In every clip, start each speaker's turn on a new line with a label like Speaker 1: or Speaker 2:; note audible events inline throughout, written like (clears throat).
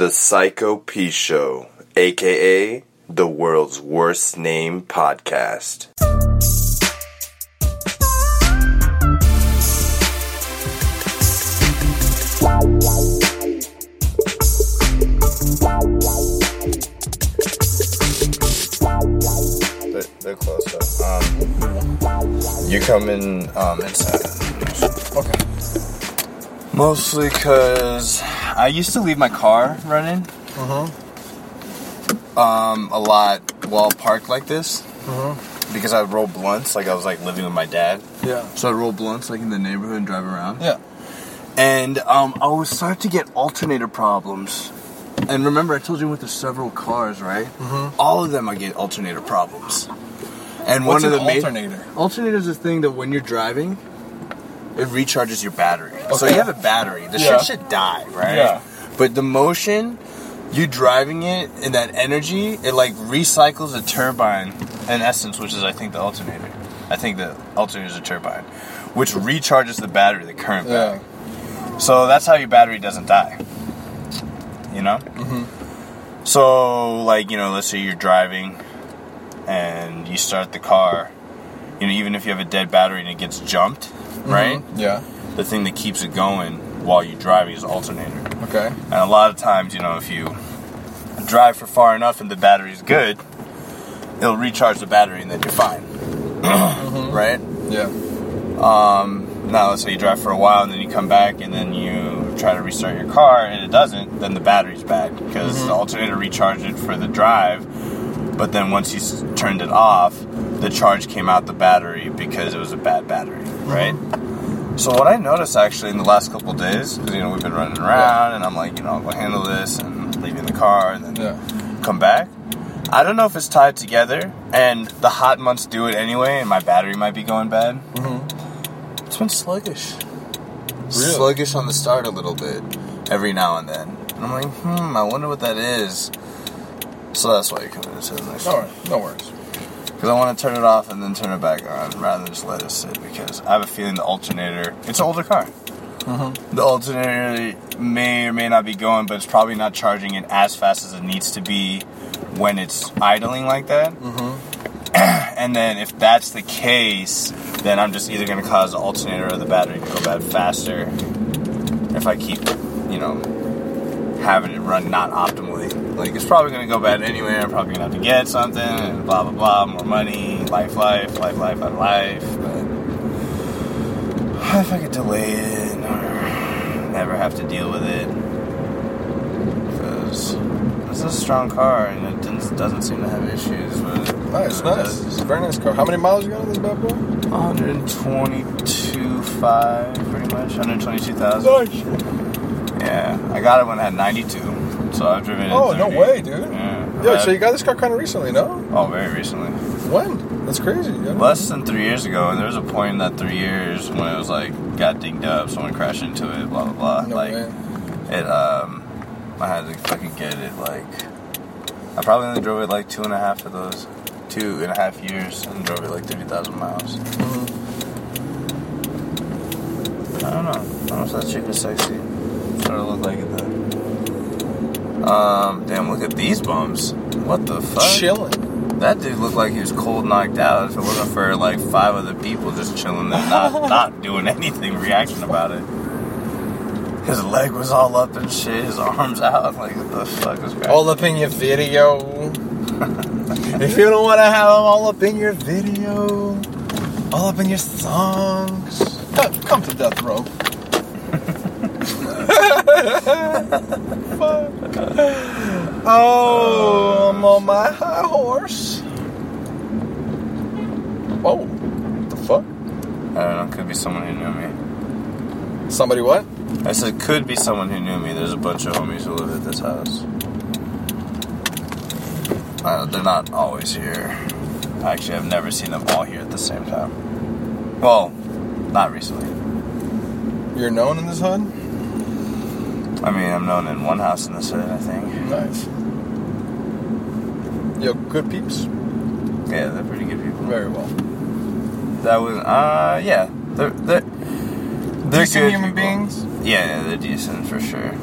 Speaker 1: The Psycho P Show, aka the world's worst name podcast. They're, they're close up. Um, you coming um, inside.
Speaker 2: Okay.
Speaker 1: Mostly because I used to leave my car running um, a lot while parked like this because I would roll blunts like I was like living with my dad.
Speaker 2: Yeah.
Speaker 1: So I'd roll blunts like in the neighborhood and drive around.
Speaker 2: Yeah.
Speaker 1: And um, I would start to get alternator problems. And remember, I told you with the several cars, right? Mm-hmm. All of them, I get alternator problems. And
Speaker 2: What's
Speaker 1: one of
Speaker 2: an
Speaker 1: the ma-
Speaker 2: alternator?
Speaker 1: Alternator is a thing that when you're driving, it recharges your battery. So you have a battery. The
Speaker 2: Yeah.
Speaker 1: shit should die, right?
Speaker 2: Yeah.
Speaker 1: But the motion, you driving it, and that energy, it like recycles a turbine, in essence, which is I think the alternator. I think the alternator is a turbine, which recharges the battery, the current
Speaker 2: Yeah.
Speaker 1: battery. So that's how your battery doesn't die. You know? Mm-hmm. So, like, you know, let's say you're driving and you start the car, you know, even if you have a dead battery and it gets jumped, Mm-hmm. right?
Speaker 2: Yeah.
Speaker 1: The thing that keeps it going while you're driving is alternator.
Speaker 2: Okay.
Speaker 1: And a lot of times, you know, if you drive for far enough and the battery's good, it'll recharge the battery and then you're fine. (clears throat) Mm-hmm. Right?
Speaker 2: Yeah.
Speaker 1: Um, Now, let's say you drive for a while and then you come back and then you try to restart your car and it doesn't, then the battery's bad because mm-hmm. the alternator recharged it for the drive. But then once you s- turned it off, the charge came out the battery because it was a bad battery, right? So what I noticed actually in the last couple days, because you know we've been running around and I'm like, you know, I'll go handle this and leaving the car and then
Speaker 2: Yeah.
Speaker 1: come back. I don't know if it's tied together, and the hot months do it anyway, and my battery might be going bad. Mm-hmm. It's been sluggish. Really? Sluggish on the start a little bit, every now and then. And I'm like, hmm, I wonder what that is. So that's why you come into the next
Speaker 2: No, worries. no worries.
Speaker 1: Because I want to turn it off and then turn it back on, rather than just let it sit. Because I have a feeling the alternator, it's an older car. Mm-hmm. The alternator may or may not be going, but it's probably not charging it as fast as it needs to be when it's idling like that. Mm-hmm. (clears throat) and then if that's the case, then I'm just either going to cause the alternator or the battery to go bad faster if I keep, you know, having it run not optimally. Like it's probably going to go bad anyway. I'm probably going to have to get something and blah blah blah, more money, life, life, life, life, life, life. But if I could delay it or never have to deal with it, because it's a strong car and it doesn't, doesn't seem to have issues. But
Speaker 2: Nice, nice. It's a very nice car. How many miles you got on this bad boy?
Speaker 1: 122.5, pretty much. 122,000. Yeah, I got it when I had 92, so I've driven it.
Speaker 2: Oh, no way, dude.
Speaker 1: Yeah.
Speaker 2: Yo, so you got this car kind of recently, no?
Speaker 1: Oh, very recently.
Speaker 2: When? That's crazy.
Speaker 1: Less than three years ago, and there was a point in that three years when it was like got dinged up, someone crashed into it, blah blah blah.
Speaker 2: No
Speaker 1: like
Speaker 2: way.
Speaker 1: it, um, I had to fucking get it. Like, I probably only drove it like two and a half of those, two and a half years, and drove it like thirty thousand miles.
Speaker 2: Mm-hmm.
Speaker 1: I don't know. I don't know if that chick is sexy. Sort of look like it though. Um, damn, look at these bums. What the fuck?
Speaker 2: Chilling.
Speaker 1: That dude looked like he was cold knocked out. If it wasn't for like five other people just chilling there, not (laughs) not doing anything, reaction about it. His leg was all up and shit. His arms out. Like what the fuck is was
Speaker 2: All up in your video. (laughs) if you don't want to have them all up in your video, all up in your songs, come, come to death row. Fuck. (laughs) Oh, I'm on my high horse. Oh, what the fuck?
Speaker 1: I don't know. Could be someone who knew me.
Speaker 2: Somebody what?
Speaker 1: I said could be someone who knew me. There's a bunch of homies who live at this house. Uh, they're not always here. Actually, I've never seen them all here at the same time. Well, not recently.
Speaker 2: You're known in this hood?
Speaker 1: I mean, I'm known in one house in this hood, I think.
Speaker 2: Nice. Yo, good peeps.
Speaker 1: Yeah, they're pretty good people.
Speaker 2: Very well.
Speaker 1: That was, uh, yeah, they're they're they're
Speaker 2: Decent
Speaker 1: good
Speaker 2: human
Speaker 1: people.
Speaker 2: beings.
Speaker 1: Yeah, yeah, they're decent for sure.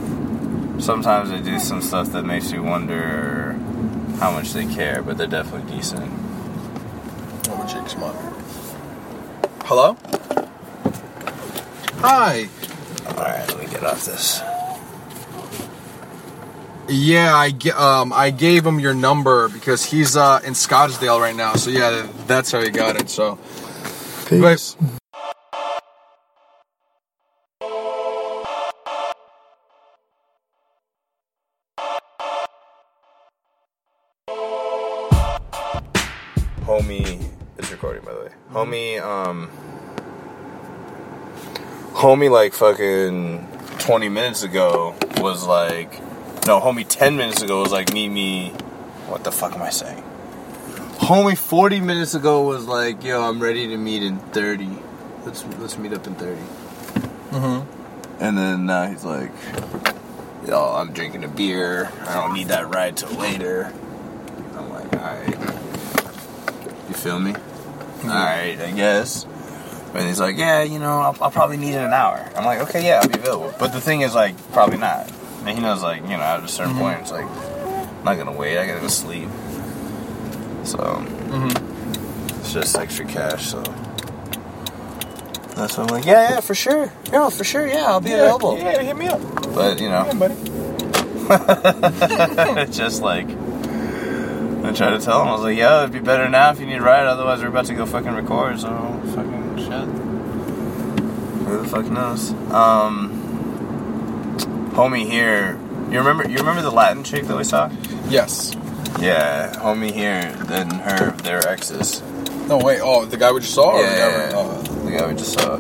Speaker 1: sometimes they do some stuff that makes you wonder how much they care, but they're definitely decent.
Speaker 2: My cheeks, come on. Hello? Hi.
Speaker 1: Alright, let me get off this.
Speaker 2: Yeah, I um I gave him your number because he's uh in Scottsdale right now. So yeah, that's how he got it. So
Speaker 1: Peace. Homie, it's recording by the way. Homie, um, homie, like fucking twenty minutes ago was like, no, homie, ten minutes ago was like, meet me. What the fuck am I saying? Homie, forty minutes ago was like, yo, I'm ready to meet in thirty. Let's let's meet up in 30
Speaker 2: Mm-hmm.
Speaker 1: And then now he's like, yo, I'm drinking a beer. I don't need that ride till later. I'm like, alright. You feel me? Alright, I guess. And he's like, yeah, you know, I'll, I'll probably need it in an hour. I'm like, okay, yeah, I'll be available. But the thing is, like, probably not. And he knows, like, you know, at a certain
Speaker 2: Mhm.
Speaker 1: point, it's like, I'm not gonna wait. I gotta go sleep. So,
Speaker 2: Mm-hmm.
Speaker 1: it's just extra cash, so. That's why I'm like, yeah, yeah, for sure. No, for sure, yeah, I'll be available.
Speaker 2: Yeah, hit me up.
Speaker 1: But, you know,
Speaker 2: Yeah, buddy. (laughs)
Speaker 1: just like I tried to tell him, I was like, "Yo, it'd be better now if you need a ride. Otherwise, we're about to go fucking record. So fucking shit. Who the fuck knows?" Um, homie here, you remember? You remember the Latin chick that we saw?
Speaker 2: Yes.
Speaker 1: Yeah, homie here. Then her, their exes.
Speaker 2: No wait. Oh, the guy we just saw. or the guy
Speaker 1: Yeah,
Speaker 2: oh.
Speaker 1: the guy we just saw.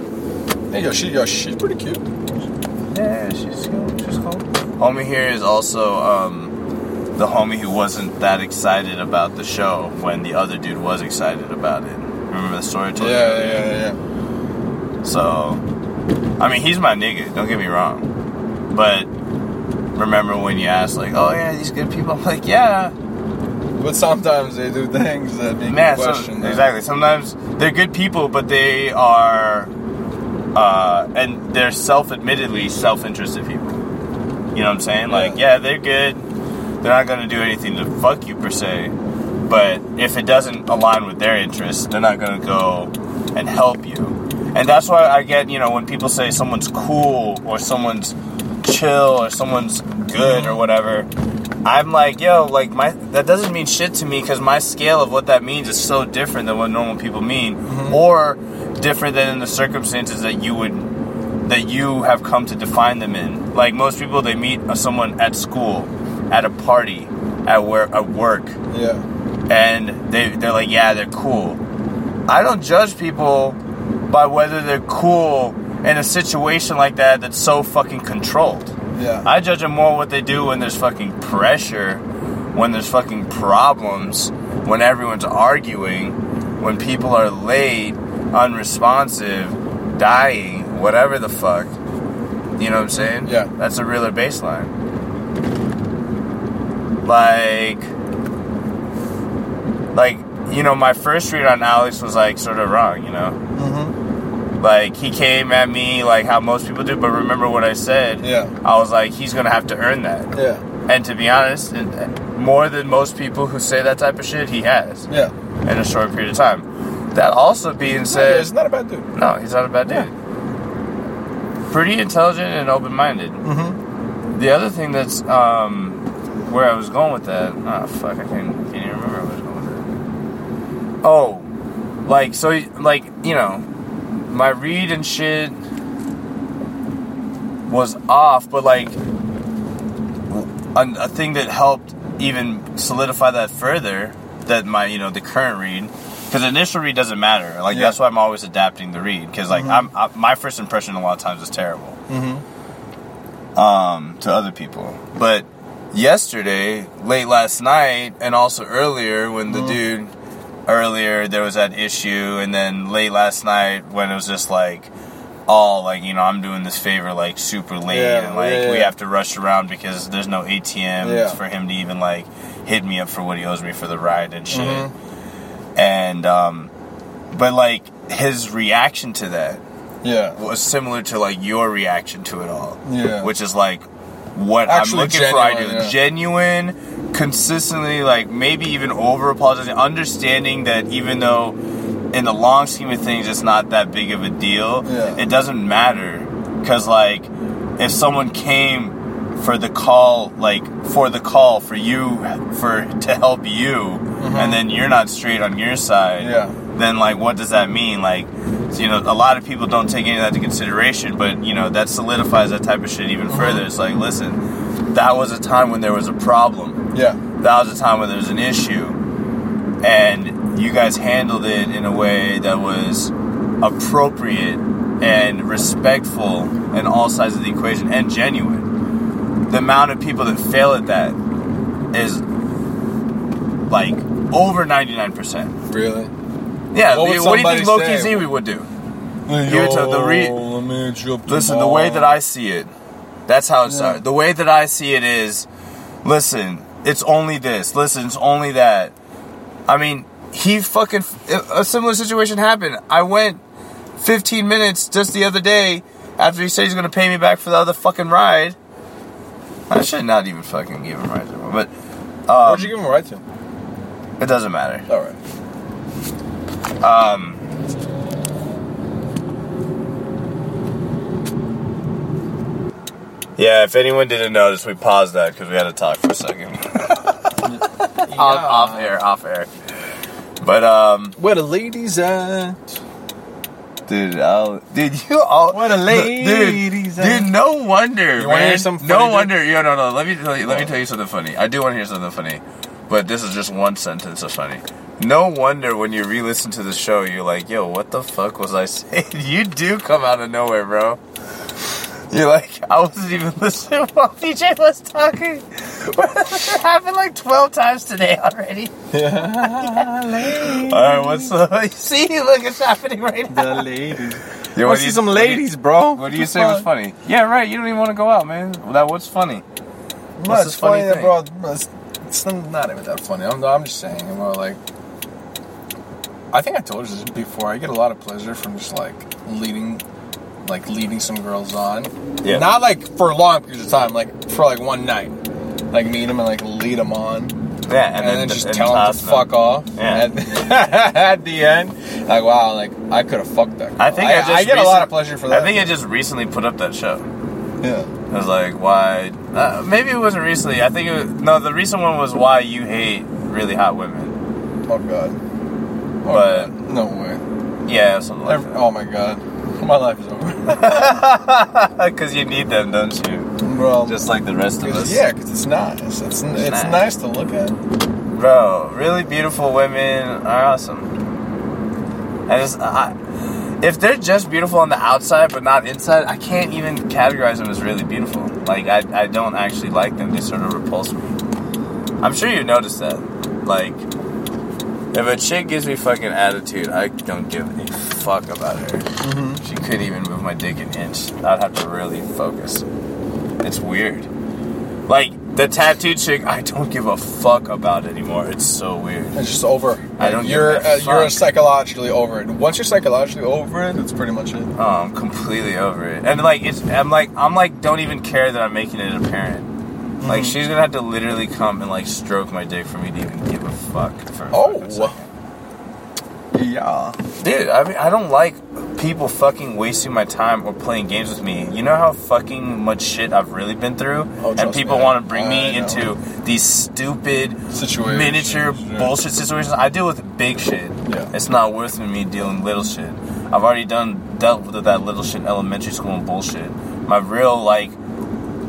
Speaker 2: Hey, yo, she, yo, she's pretty cute.
Speaker 1: Yeah, she's cool. She's cool. Homie here is also um, the homie who wasn't that excited about the show when the other dude was excited about it. Remember the story
Speaker 2: Yeah, yeah, yeah, yeah.
Speaker 1: So, I mean, he's my nigga. Don't get me wrong. But remember when you asked, like, "Oh yeah, these good people?" I'm like, "Yeah,
Speaker 2: But sometimes they do things that make
Speaker 1: man."
Speaker 2: you
Speaker 1: So,
Speaker 2: question. them.
Speaker 1: exactly. Sometimes they're good people, but they are, uh, and they're self-admittedly self-interested people. You know what I'm saying? Like,
Speaker 2: Yeah.
Speaker 1: yeah, they're good. They're not gonna do anything to fuck you per se, but if it doesn't align with their interests, they're not gonna go and help you. And that's why I get, you know, when people say someone's cool or someone's chill or someone's good or whatever, I'm like, yo, like my that doesn't mean shit to me because my scale of what that means is so different than what normal people mean, mm-hmm. or different than in the circumstances that you would that you have come to define them in. Like most people, they meet someone at school, at a party, at work, at work,
Speaker 2: Yeah.
Speaker 1: and they they're like, yeah, they're cool. I don't judge people by whether they're cool in a situation like that that's so fucking controlled.
Speaker 2: Yeah.
Speaker 1: I judge them more what they do when there's fucking pressure, when there's fucking problems, when everyone's arguing, when people are late, unresponsive, dying, whatever the fuck. You know what I'm saying?
Speaker 2: Yeah.
Speaker 1: That's a realer baseline. Like, like you know, my first read on Alex was like sort of wrong. You know,
Speaker 2: Mm-hmm.
Speaker 1: Like he came at me like how most people do. But remember what I said?
Speaker 2: Yeah.
Speaker 1: I was like, he's gonna have to earn that.
Speaker 2: Yeah.
Speaker 1: And to be honest, more than most people who say that type of shit, he has
Speaker 2: Yeah.
Speaker 1: in a short period of time. That also being
Speaker 2: Yeah,
Speaker 1: said,
Speaker 2: he's not a bad dude.
Speaker 1: no, he's not a bad dude. Pretty intelligent and open-minded.
Speaker 2: Mm-hmm.
Speaker 1: The other thing that's um, where I was going with that. Oh fuck, I can't, can't even remember where I was going with that. Oh, like so, like you know, my read and shit was off, but like a, a thing that helped even solidify that further. That my you know the current read. Because initial read doesn't matter. Like
Speaker 2: Yeah.
Speaker 1: that's why I'm always adapting the read. Because like I'm I, my first impression a lot of times is terrible
Speaker 2: Mm-hmm.
Speaker 1: um, to other people. But yesterday, late last night, and also earlier when the
Speaker 2: Mhm.
Speaker 1: dude earlier there was that issue, and then late last night when it was just like all like you know I'm doing this favor like super late
Speaker 2: Yeah,
Speaker 1: and like
Speaker 2: yeah,
Speaker 1: we have to rush around because there's no ATM
Speaker 2: Yeah.
Speaker 1: for him to even like hit me up for what he owes me for the ride and shit.
Speaker 2: Mhm.
Speaker 1: And um, but like his reaction to that
Speaker 2: Yeah.
Speaker 1: was similar to like your reaction to it all
Speaker 2: Yeah.
Speaker 1: which is like what
Speaker 2: Actually
Speaker 1: I'm looking for. I do
Speaker 2: genuine, yeah.
Speaker 1: genuine, consistently, like maybe even over apologizing, understanding that even though in the long scheme of things it's not that big of a deal,
Speaker 2: Yeah.
Speaker 1: it doesn't matter because like if someone came for the call like for the call for you for to help you and then you're not straight on your side
Speaker 2: Mm-hmm. Yeah.
Speaker 1: Then like what does that mean like you know a lot of people don't take any of that into consideration but you know that solidifies that type of shit even
Speaker 2: Mm-hmm.
Speaker 1: further it's like listen that was a time when there was a problem
Speaker 2: Yeah.
Speaker 1: that was a time when there was an issue and you guys handled it in a way that was appropriate and respectful in all sides of the equation and genuine the amount of people that fail at that is like over 99%
Speaker 2: Really?
Speaker 1: Yeah
Speaker 2: What
Speaker 1: the-
Speaker 2: would
Speaker 1: what do you think
Speaker 2: somebody
Speaker 1: Loki
Speaker 2: say?
Speaker 1: Ziwi would do
Speaker 2: Yo,
Speaker 1: to the re-
Speaker 2: let me hit you up
Speaker 1: Listen, the way that I see it, that's how it
Speaker 2: Yeah.
Speaker 1: started. The way that I see it is, listen, it's only this. Listen, it's only that. I mean, he fucking a similar situation happened. I went 15 minutes just the other day after he said he's gonna pay me back for the other fucking ride. I should not even fucking give him rides anymore, but um,
Speaker 2: Where'd you give him a ride to?
Speaker 1: it doesn't matter.
Speaker 2: All right.
Speaker 1: Um, yeah, if anyone didn't notice, we paused that because we had to talk for a second. (laughs) off, off air, off air. But um,
Speaker 2: Where the ladies at?
Speaker 1: dude, I'll, dude, you all
Speaker 2: Where the ladies
Speaker 1: dude,
Speaker 2: at?
Speaker 1: dude, no wonder,
Speaker 2: You wanna
Speaker 1: man.
Speaker 2: hear something
Speaker 1: no
Speaker 2: funny, dude?
Speaker 1: wonder, yo, no, no. Let me tell you, let me tell you something funny. I do want to hear something funny, but this is just one sentence of funny. No wonder when you re-listen to the show, you're like, yo, what the fuck was I (laughs) saying? You do come out of nowhere, bro. You're like, (laughs) I wasn't even listening while VJ was talking. (laughs) it happened like 12 times today already. Yeah. All right, what's up? See, look, it's happening right now.
Speaker 2: The ladies.
Speaker 1: Yeah,
Speaker 2: I
Speaker 1: what
Speaker 2: want to
Speaker 1: you-
Speaker 2: see some
Speaker 1: what do you-
Speaker 2: ladies, bro.
Speaker 1: What do you say was funny? Yeah, right. You don't even want to go out, man. That what's funny?
Speaker 2: No,
Speaker 1: What's
Speaker 2: it's
Speaker 1: funny
Speaker 2: funny,
Speaker 1: thing?
Speaker 2: bro. It's, not even that funny. I'm, I'm just saying, bro. Like, I think I told you this before. I get a lot of pleasure from just like leading, like leading some girls on.
Speaker 1: Yeah.
Speaker 2: Not like for long periods of time. Like for like one night. Like meet them and like lead them on,
Speaker 1: Yeah,
Speaker 2: and, then, just
Speaker 1: and
Speaker 2: tell them to fuck off.
Speaker 1: Yeah.
Speaker 2: At, (laughs) at the end, like wow, like I could have fucked that. Girl.
Speaker 1: I think I, just
Speaker 2: get a lot of pleasure for that.
Speaker 1: I think I just recently put up that show.
Speaker 2: Yeah.
Speaker 1: I was like, why? Uh, maybe it wasn't recently. I think it was, no. The recent one was why you hate really hot women.
Speaker 2: Oh god. Oh,
Speaker 1: But-
Speaker 2: God. no way.
Speaker 1: Yeah, something like
Speaker 2: Every- oh my god. My life is over. (laughs)
Speaker 1: Because you need them, don't you?
Speaker 2: Bro,
Speaker 1: Just like the rest of us.
Speaker 2: yeah, because it's nice. It's it's
Speaker 1: nice.
Speaker 2: nice to look at.
Speaker 1: Bro, really beautiful women are awesome. I just, I, if they're just beautiful on the outside but not inside, I can't even categorize them as really beautiful. Like, I, I don't actually like them. They sort of repulse me. I'm sure you noticed that. Like, if a chick gives me fucking attitude, I don't give a fuck about her. Mm-hmm. She couldn't even move my dick an inch. I'd have to really focus. It's weird. Like, the tattooed chick, I don't give a fuck about anymore. It's so weird.
Speaker 2: It's just over.
Speaker 1: I don't
Speaker 2: You're
Speaker 1: a
Speaker 2: uh, you're psychologically over it. Once you're psychologically over it, that's pretty much it.
Speaker 1: Oh, I'm completely over it. And like it's I'm like I'm like don't even care that I'm making it apparent. Like
Speaker 2: Mm-hmm.
Speaker 1: she's gonna have to literally come and like stroke my dick for me to even give a fuck for a
Speaker 2: Oh. Yeah.
Speaker 1: Dude, I mean I don't like people fucking wasting my time or playing games with me. You know how fucking much shit I've really been through?
Speaker 2: Oh,
Speaker 1: and people want to bring me
Speaker 2: know.
Speaker 1: into these stupid
Speaker 2: Situations,
Speaker 1: miniature
Speaker 2: yeah.
Speaker 1: bullshit situations. I deal with big shit.
Speaker 2: Yeah.
Speaker 1: It's not worth me dealing little shit. I've already done dealt with that little shit in elementary school and bullshit. My real like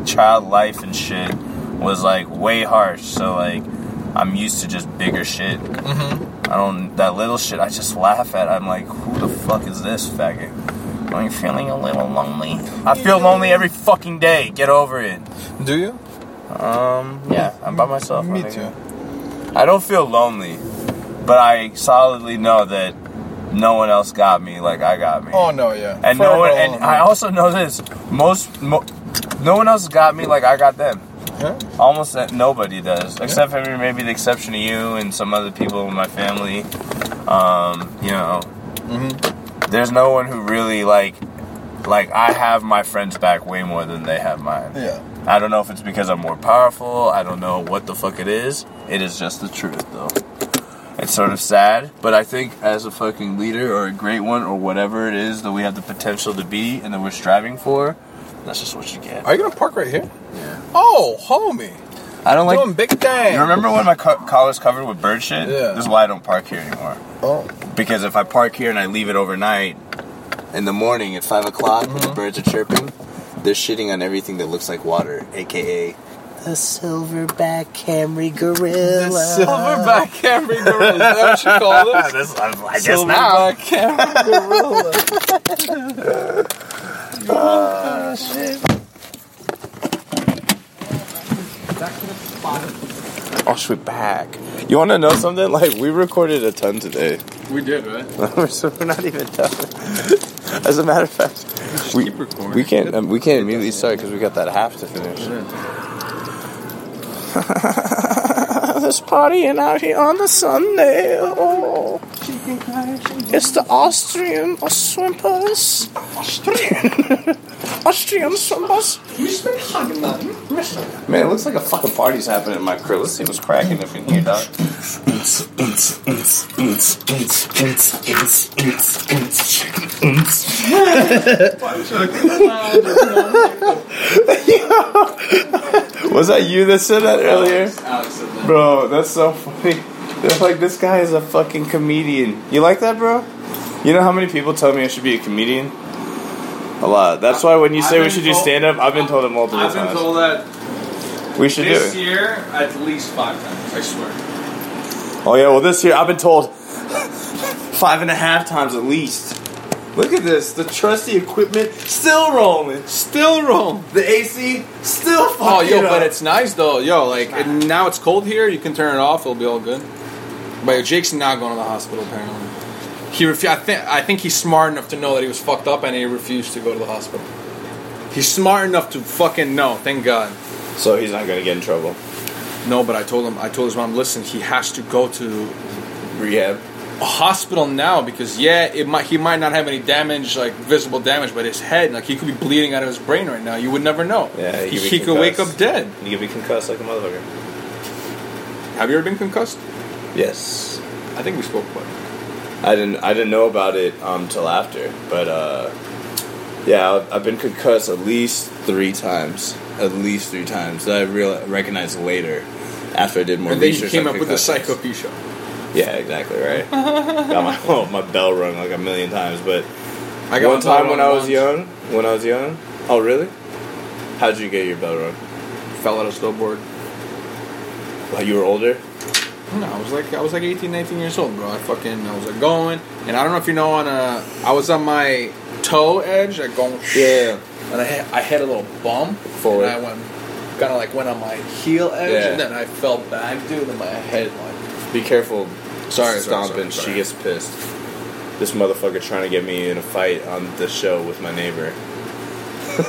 Speaker 1: child life and shit was like way harsh. So like I'm used to just bigger shit.
Speaker 2: Mm-hmm.
Speaker 1: I don't that little shit. I just laugh at. I'm like, who the fuck is this faggot? Are you feeling a little lonely? I feel lonely every fucking day. Get over it.
Speaker 2: Do you?
Speaker 1: Um, yeah, I'm by myself.
Speaker 2: Me
Speaker 1: my
Speaker 2: too.
Speaker 1: I don't feel lonely, but I solidly know that no one else got me like I got me.
Speaker 2: Oh no, yeah.
Speaker 1: and no one, and I also know this. Most, mo, no one else got me like I got them.
Speaker 2: Yeah.
Speaker 1: Almost nobody does, except for maybe the exception of you and some other people in my family. Um, you know,
Speaker 2: Mm-hmm.
Speaker 1: there's no one who really like, like I have my friends back way more than they have mine.
Speaker 2: Yeah.
Speaker 1: I don't know if it's because I'm more powerful. I don't know what the fuck it is. It is just the truth, though. It's sort of sad, but I think as a fucking leader or a great one or whatever it is that we have the potential to be and that we're striving for, that's just what you get.
Speaker 2: Are you gonna park right here?
Speaker 1: Yeah.
Speaker 2: Oh, homie.
Speaker 1: I don't like.
Speaker 2: Doing big thing.
Speaker 1: You remember when my ca- car was covered with bird shit?
Speaker 2: Yeah.
Speaker 1: This is why I don't park here anymore.
Speaker 2: Oh.
Speaker 1: Because if I park here and I leave it overnight, in the morning at 5 o'clock when
Speaker 2: Mm-hmm.
Speaker 1: the birds are chirping, they're shitting on everything that looks like water, aka the silverback Camry gorilla.
Speaker 2: Silverback Camry Gorilla. Is that what you call (laughs) this?
Speaker 1: This- I guess now.
Speaker 2: Silverback Camry Gorilla. (laughs)
Speaker 1: Ah, shit. Oh, shit, back. You want to know something? Like, we recorded a ton today.
Speaker 2: We did, right? (laughs)
Speaker 1: so we're not even done. As a matter of fact, we, we can't um, we can't immediately start because we got that half to finish. (laughs) This partying out here on the Sunday. Oh. It's the Austrian swimpers. Austrian. (laughs) Austrian swimpers. Man, it looks like a fucking party's happening in my crib. Let's see what's cracking up in here, dog. Was that you that said that earlier?
Speaker 2: Alex said that.
Speaker 1: Bro, that's so funny. They're like, this guy is a fucking comedian. You like that, bro? You know how many people tell me I should be a comedian? A lot. That's why when you say we
Speaker 3: been
Speaker 1: should do stand up, I've been told it multiple times.
Speaker 3: I've been
Speaker 1: times.
Speaker 3: told that
Speaker 1: we should do
Speaker 3: this year at least five times. I swear.
Speaker 1: Oh, yeah, well, this year I've been told (laughs) five and a half times at least. Look at this. The trusty equipment still rolling.
Speaker 2: Still rolling.
Speaker 1: The AC still fucking
Speaker 2: Oh, yo,
Speaker 1: up.
Speaker 2: but it's nice though. Yo, like and now it's cold here. You can turn it off. It'll be all good. But Jake's not going to the hospital apparently. He refu- I think I think he's smart enough to know that he was fucked up and he refused to go to the hospital. He's smart enough to fucking know. Thank God.
Speaker 1: So he's not going to get in trouble.
Speaker 2: No, but I told him. I told his mom, listen, he has to go to
Speaker 1: Rehab.
Speaker 2: a hospital now because yeah, it might he might not have any damage like visible damage, but his head like he could be bleeding out of his brain right now. You would never know.
Speaker 1: Yeah,
Speaker 2: he,
Speaker 1: he could
Speaker 2: he could wake up dead.
Speaker 1: He could be concussed like a motherfucker.
Speaker 2: Have you ever been concussed?
Speaker 1: Yes.
Speaker 2: I think we spoke about it.
Speaker 1: I didn't. I didn't know about it um, till after, but uh, yeah, I've, I've been concussed at least three times. At least three times that I real recognized later after I did more
Speaker 2: And then you came up with the. Psycho P show.
Speaker 1: Yeah, exactly right. (laughs) Got my oh, my bell rung like a million times, but
Speaker 2: I
Speaker 1: got
Speaker 2: one
Speaker 1: time when I was young, when I was young. Oh, really? How'd you get your bell rung?
Speaker 2: fell out of snowboard.
Speaker 1: While you were older?
Speaker 2: No, I was like I was like 18, 19 years old, bro. I fucking I was like going, and I don't know if you know on a I was on my toe edge, like going
Speaker 1: Yeah.
Speaker 2: and I had, I had a little bump
Speaker 1: Forward.
Speaker 2: and I went kind of like went on my heel edge,
Speaker 1: Yeah.
Speaker 2: and then I fell back, dude, and my head like
Speaker 1: Be careful.
Speaker 2: Sorry,
Speaker 1: stomping.
Speaker 2: sorry, sorry.
Speaker 1: She gets pissed. This motherfucker trying to get me in a fight on the show with my neighbor. (laughs)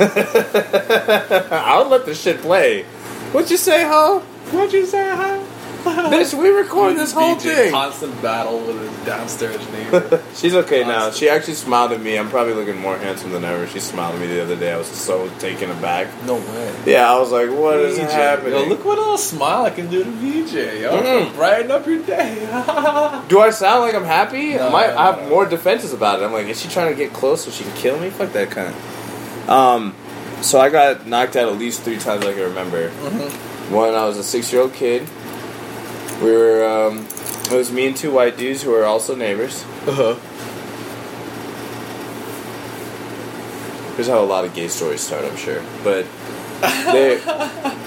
Speaker 1: I'll let the shit play. What'd you say, huh? What'd you say, huh? (laughs) Bitch, we record this whole
Speaker 2: VJ
Speaker 1: thing.
Speaker 2: Constant battle with his downstairs neighbor. (laughs)
Speaker 1: She's okay now. She actually smiled at me. I'm probably looking more handsome than ever. She smiled at me the other day. I was so taken aback.
Speaker 2: no way.
Speaker 1: Yeah, I was like, what is
Speaker 2: VJ.
Speaker 1: happening?
Speaker 2: Yo, look what a little smile I can do to VJ. Yo,
Speaker 1: Mm.
Speaker 2: brighten up your day. (laughs)
Speaker 1: Do I sound like I'm happy?
Speaker 2: No,
Speaker 1: My,
Speaker 2: no,
Speaker 1: I have
Speaker 2: no.
Speaker 1: more defenses about it. I'm like, is she trying to get close so she can kill me? Fuck that kind of. Um, so I got knocked out at least three times I can remember.
Speaker 2: Mm-hmm.
Speaker 1: One, I was a six year old kid. We were, um, it was me and two white dudes who were also neighbors.
Speaker 2: uh-huh.
Speaker 1: Here's how a lot of gay stories start, I'm sure. But they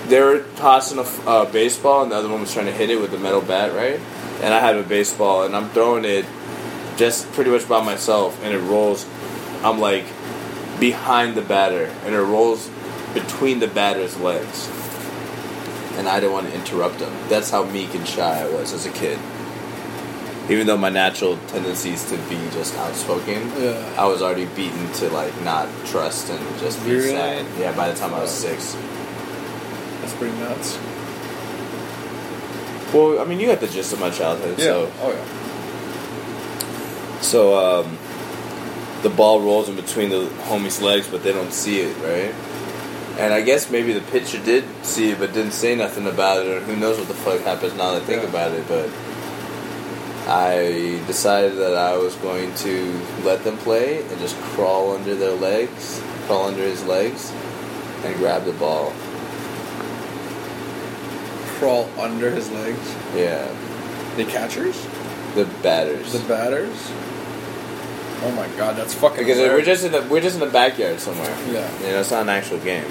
Speaker 1: they were tossing a uh, baseball, and the other one was trying to hit it with a metal bat, right? And I had a baseball, and I'm throwing it just pretty much by myself, and it rolls. I'm like behind the batter, and it rolls between the batter's legs. And I didn't want to interrupt him. That's how meek and shy I was as a kid. Even though my natural tendencies to be just outspoken,
Speaker 2: Yeah.
Speaker 1: I was already beaten to like not trust and just be sad. Yeah, by the time I was six.
Speaker 2: That's pretty nuts.
Speaker 1: Well, I mean, you got the gist of my childhood. So,
Speaker 2: oh yeah.
Speaker 1: so um, the ball rolls in between the homie's legs, but they don't see it, right? And I guess maybe the pitcher did see it but didn't say nothing about it, or who knows what the fuck happens now that I think
Speaker 2: Yeah.
Speaker 1: about it. But I decided that I was going to let them play and just crawl under their legs, crawl under his legs, and grab the ball.
Speaker 2: Crawl under his legs.
Speaker 1: Yeah,
Speaker 2: The catchers?
Speaker 1: the batters.
Speaker 2: The batters? Oh my god, that's fucking
Speaker 1: because
Speaker 2: weird.
Speaker 1: we're just in the we're just in the backyard somewhere.
Speaker 2: Yeah.
Speaker 1: You know, it's not an actual game.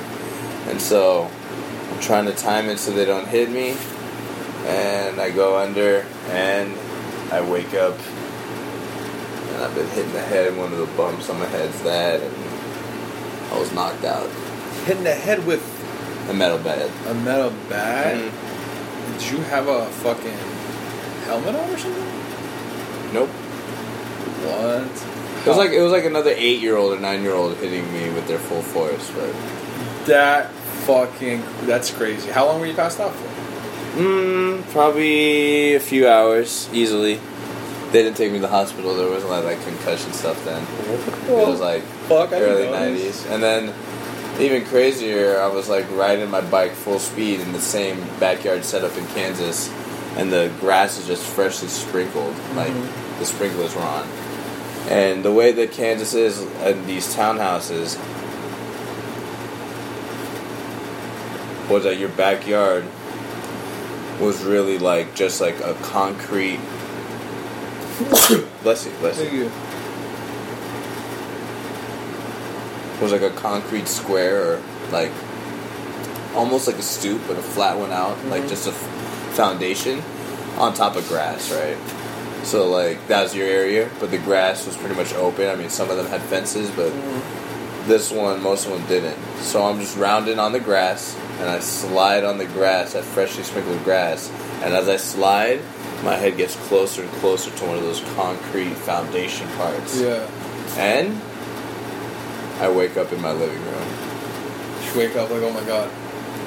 Speaker 1: And so I'm trying to time it so they don't hit me. And I go under and I wake up and I've been hitting the head one of the bumps on my head's that and I was knocked out.
Speaker 2: hitting the head with
Speaker 1: A metal bed.
Speaker 2: a metal bat.
Speaker 1: Mhm.
Speaker 2: Did you have a fucking helmet on or something?
Speaker 1: Nope.
Speaker 2: What?
Speaker 1: It was like it was like another eight year old or nine year old hitting me with their full force, but
Speaker 2: that fucking that's crazy. How long were you passed out for?
Speaker 1: Mm, probably a few hours, easily. They didn't take me to the hospital. There was a lot of like concussion stuff then. it was like
Speaker 2: fuck,
Speaker 1: early
Speaker 2: know
Speaker 1: nineties, and then even crazier, I was like riding my bike full speed in the same backyard setup in Kansas, and the grass is just freshly sprinkled, like the sprinklers were on. And the way that Kansas is in these townhouses was that your backyard was really like just like a concrete. bless you, bless you.
Speaker 2: Thank you.
Speaker 1: was like a concrete square or like almost like a stoop but a flat one out like mm-hmm. just a f- foundation on top of grass right so like that was your area but the grass was pretty much open i mean some of them had fences but mm-hmm. this one most of them didn't so i'm just rounding on the grass and i slide on the grass that freshly sprinkled grass and as i slide my head gets closer and closer to one of those concrete foundation parts
Speaker 2: Yeah.
Speaker 1: and I wake up in my living room.
Speaker 2: You wake up like, oh my god,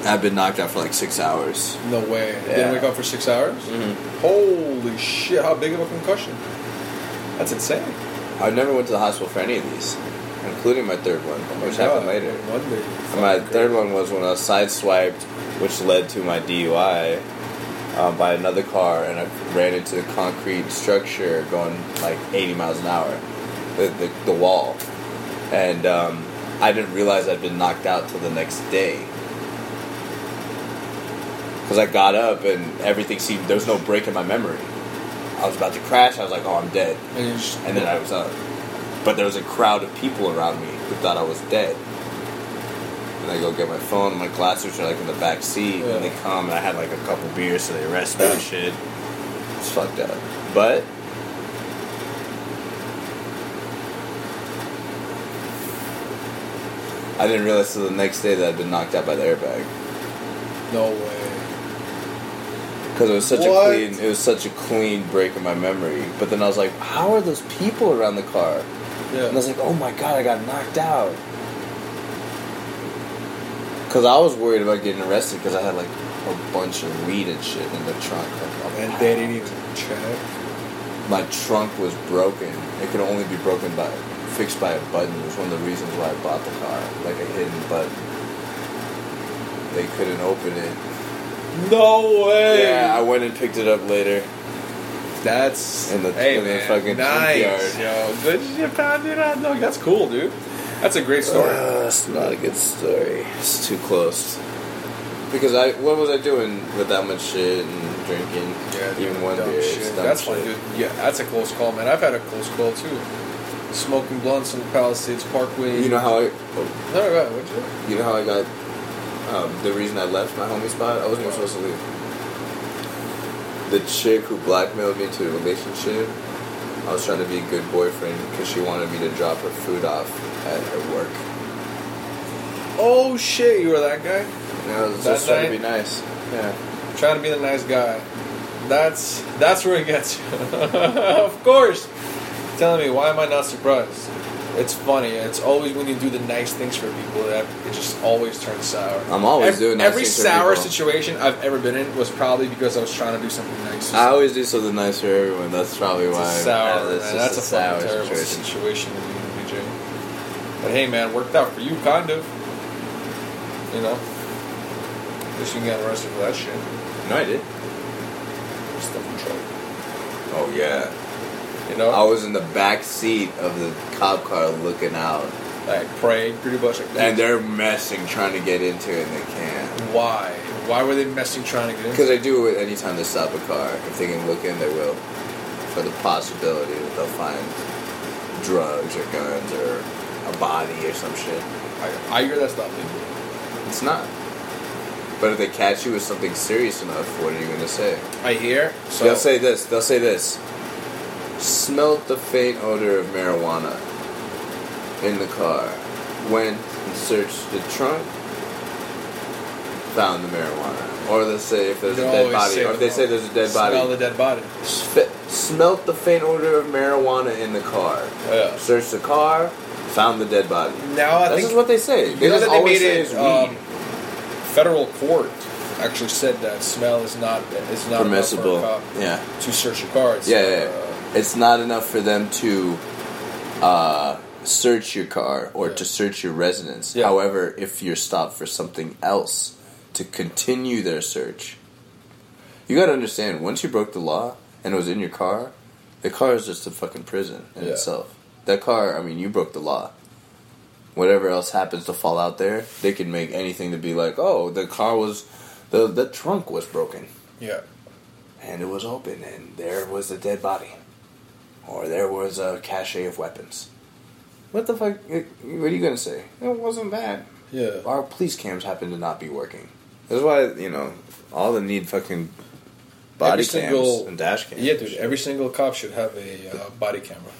Speaker 1: I've been knocked out for like six hours.
Speaker 2: no way. You
Speaker 1: Yeah.
Speaker 2: Didn't wake up for six hours?
Speaker 1: Mm-hmm.
Speaker 2: Holy shit! How big of a concussion? That's insane.
Speaker 1: I never went to the hospital for any of these, including my third one, which
Speaker 2: God.
Speaker 1: happened later.
Speaker 2: No wonder.
Speaker 1: And my third one was when I was sideswiped, which led to my DUI um, by another car, and I ran into the concrete structure going like 80 miles an hour, the, the, the wall. And um, I didn't realize I'd been knocked out till the next day. Because I got up and everything seemed, there was no break in my memory. I was about to crash, I was like, oh, I'm dead.
Speaker 2: And
Speaker 1: And then I was up. But there was a crowd of people around me who thought I was dead. And I go get my phone and my glasses are like in the back seat.
Speaker 2: Yeah.
Speaker 1: And they come and I had like a couple beers, so they arrest me and shit. It's fucked up. But I didn't realize till the next day that I'd been knocked out by the airbag.
Speaker 2: no way.
Speaker 1: Because it was such
Speaker 2: What?
Speaker 1: a clean, it was such a clean break in my memory. But then I was like, how are those people around the car? And I was like, oh my god, I got knocked out. Because I was worried about getting arrested because I had like a bunch of weed and shit in the trunk. Like,
Speaker 2: And
Speaker 1: pound.
Speaker 2: they didn't even check.
Speaker 1: My trunk was broken. It could only be broken by, fixed by a button. It was one of the reasons why I bought the car. Like a hidden button. They couldn't open it.
Speaker 2: No way.
Speaker 1: Yeah, I went and picked it up later.
Speaker 2: That's
Speaker 1: In the-
Speaker 2: hey
Speaker 1: in the fucking
Speaker 2: nice,
Speaker 1: junkyard.
Speaker 2: yo. Good shit, pounded out dog. That's cool, dude. That's a great story.
Speaker 1: Uh, that's not a good story. It's too close. Because I, what was I doing with that much shit and drinking? Yeah, even one beer.
Speaker 2: That's
Speaker 1: shit.
Speaker 2: fine, dude. Yeah, that's a close call, man. I've had a close call too. Smoking blunts in the Palisades Parkway.
Speaker 1: You know how I,
Speaker 2: No, no, what'd you?
Speaker 1: you know how I got. Um, the reason I left my homie spot, I wasn't supposed to leave. The chick who blackmailed me to a relationship, I was trying to be a good boyfriend because she wanted me to drop her food off at her work.
Speaker 2: Oh shit, you were that guy.
Speaker 1: And I was
Speaker 2: That
Speaker 1: just trying to be nice. Yeah.
Speaker 2: Trying to be the nice guy. That's that's where it gets you. (laughs) of course. Telling me why am I not surprised? It's funny. It's always when you do the nice things for people that it just always turns sour.
Speaker 1: I'm always
Speaker 2: Ev-
Speaker 1: doing nice
Speaker 2: every sour situation I've ever been in was probably because I was trying to do something nice.
Speaker 1: I always do something nice for everyone. That's probably
Speaker 2: It's
Speaker 1: why.
Speaker 2: a sour,
Speaker 1: yeah, just
Speaker 2: That's a,
Speaker 1: sour
Speaker 2: fucking terrible
Speaker 1: situation.
Speaker 2: situation to be in, VJ. But hey, man, worked out for you, kind of. You know? At least you can get arrested for that shit.
Speaker 1: No, I did.
Speaker 2: Stuff in trouble.
Speaker 1: Oh yeah.
Speaker 2: You know?
Speaker 1: I was in the back seat of the cop car looking out,
Speaker 2: like praying pretty much like
Speaker 1: and they're messing trying to get into it, and they can't.
Speaker 2: why? Why were they messing trying to get in?
Speaker 1: Because they do it anytime they stop a car. If they can look in, they will. For the possibility that they'll find drugs or guns or a body or some shit.
Speaker 2: I, I hear that's not legal.
Speaker 1: It's not. But if they catch you with something serious enough, what are you going to say?
Speaker 2: I hear. So
Speaker 1: They'll say this. They'll say this. Smelt the faint odor of marijuana in the car. Went and searched the trunk. Found the marijuana. Or they'll say if there's
Speaker 2: They
Speaker 1: a dead
Speaker 2: always
Speaker 1: body.
Speaker 2: say
Speaker 1: Or if they say there's a dead body, smell
Speaker 2: the dead body.
Speaker 1: Sp- smelt the faint odor of marijuana in the car.
Speaker 2: Yeah.
Speaker 1: Searched the car. Found the dead body.
Speaker 2: Now I
Speaker 1: This
Speaker 2: think
Speaker 1: is what they say.
Speaker 2: you
Speaker 1: They
Speaker 2: know
Speaker 1: just
Speaker 2: that they
Speaker 1: always
Speaker 2: made
Speaker 1: say
Speaker 2: it.
Speaker 1: weed.
Speaker 2: Um, federal court actually said that smell is not is not
Speaker 1: permissible.
Speaker 2: enough for a cop
Speaker 1: Yeah.
Speaker 2: to search your car. It's,
Speaker 1: Yeah, yeah, yeah. It's not enough for them to uh, search your car or
Speaker 2: Yeah.
Speaker 1: to search your residence.
Speaker 2: Yeah.
Speaker 1: However, if you're stopped for something else, to continue their search, you got to understand. Once you broke the law and it was in your car, the car is just a fucking prison in
Speaker 2: Yeah.
Speaker 1: itself. That car, I mean, you broke the law. Whatever else happens to fall out there, they can make anything to be like, oh, the car was, the the trunk was broken
Speaker 2: yeah.
Speaker 1: and it was open, and there was a dead body, or there was a cache of weapons. What the fuck? What are you gonna say? It wasn't bad.
Speaker 2: Yeah.
Speaker 1: Our police cams happen to not be working. That's why you know all the need fucking body
Speaker 2: Every
Speaker 1: cams
Speaker 2: single-
Speaker 1: and dash cams.
Speaker 2: Yeah, dude. Every single cop should have a uh, body camera.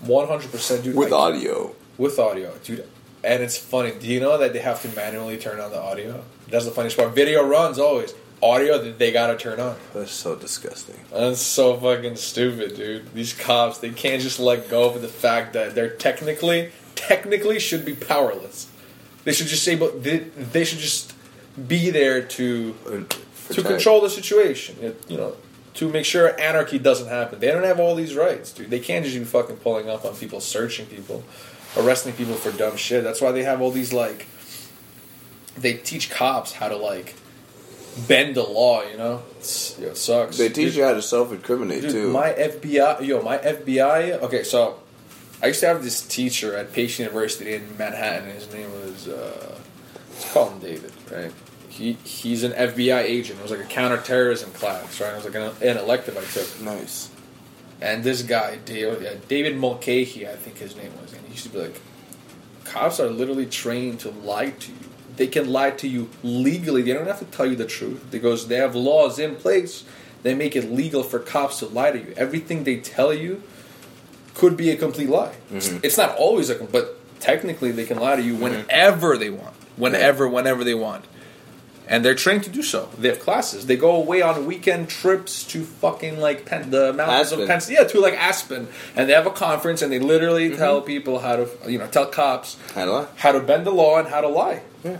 Speaker 2: One hundred percent, dude.
Speaker 1: with
Speaker 2: I-
Speaker 1: audio.
Speaker 2: With audio, dude. And it's funny. Do you know that they have to manually turn on the audio? That's the funniest part. Video runs always. Audio, that they gotta turn on.
Speaker 1: That's so disgusting.
Speaker 2: That's so fucking stupid, dude. These cops, they can't just let go of the fact that they're technically, technically should be powerless. They should just say, but they, they should just be there to uh, to control the situation. It- you know, to make sure anarchy doesn't happen. They don't have all these rights, dude. They can't just be fucking pulling up on people, searching people, arresting people for dumb shit. That's why they have all these like. They teach cops how to like bend the law. You know, it sucks.
Speaker 1: They teach
Speaker 2: Dude,
Speaker 1: you how to self-incriminate
Speaker 2: Dude,
Speaker 1: too.
Speaker 2: my FBI, yo, my FBI. Okay, so I used to have this teacher at Pace University in Manhattan. His name was, uh, let's call him David, right? He he's an FBI agent. It was like a counterterrorism class, right? It was like an, an elective I took.
Speaker 1: nice.
Speaker 2: And this guy, David, David Mulcahy, I think his name was, and he used to be like, cops are literally trained to lie to you. They can lie to you legally. They don't have to tell you the truth because they have laws in place. They make it legal for cops to lie to you. Everything they tell you could be a complete lie. Mm-hmm. It's not always a, but technically they can lie to you mm-hmm. whenever they want, whenever, whenever they want and they're trained to do so. They have classes. They go away on weekend trips to fucking like Pen- the mountains
Speaker 1: Aspen.
Speaker 2: of Pennsylvania, yeah, to like Aspen, and they have a conference and they literally mm-hmm. tell people how to, you know, tell cops
Speaker 1: How I?
Speaker 2: how to bend the law and how to lie.
Speaker 1: Yeah.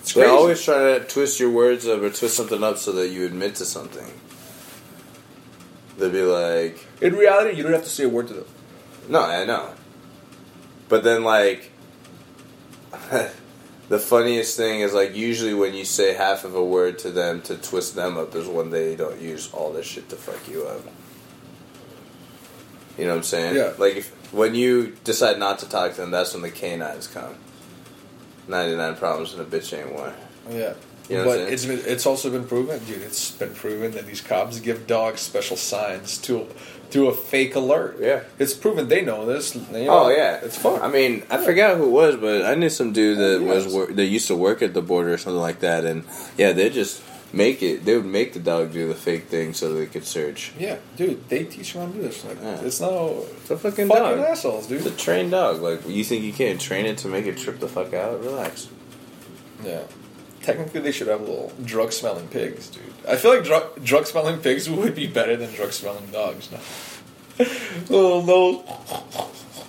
Speaker 2: It's
Speaker 1: They
Speaker 2: crazy.
Speaker 1: always try to twist your words up or twist something up so that you admit to something. They'll be like,
Speaker 2: In reality, you don't have to say a word to them.
Speaker 1: No, I know. But then, like, (laughs) the funniest thing is, like, usually when you say half of a word to them to twist them up is when they don't use all this shit to fuck you up. You know what I'm saying?
Speaker 2: Yeah.
Speaker 1: Like, if when you decide not to talk to them, that's when the canines come. 99 problems and a bitch ain't one.
Speaker 2: Yeah.
Speaker 1: You know
Speaker 2: but it's been, it's also been proven, dude. It's been proven that these cops give dogs special signs to to a fake alert.
Speaker 1: Yeah.
Speaker 2: it's proven they know this. You oh, know,
Speaker 1: Oh yeah,
Speaker 2: it's fun.
Speaker 1: I mean, I forgot who it was, but I knew some dude that
Speaker 2: Oh,
Speaker 1: was
Speaker 2: yes.
Speaker 1: wor- that used to work at the border or something like that, and yeah, they just make it. They would make the dog do the fake thing so they could search.
Speaker 2: Yeah, dude, they teach them how to do this. Like,
Speaker 1: Yeah.
Speaker 2: it's no
Speaker 1: It's a fucking,
Speaker 2: fucking
Speaker 1: dog.
Speaker 2: assholes, dude.
Speaker 1: It's a trained dog. Like you think you can't train it to make it trip the fuck out? Relax.
Speaker 2: Yeah, technically they should have little drug smelling pigs, dude. I feel like drug drug smelling pigs would be better than drug smelling dogs. No. (laughs) oh no.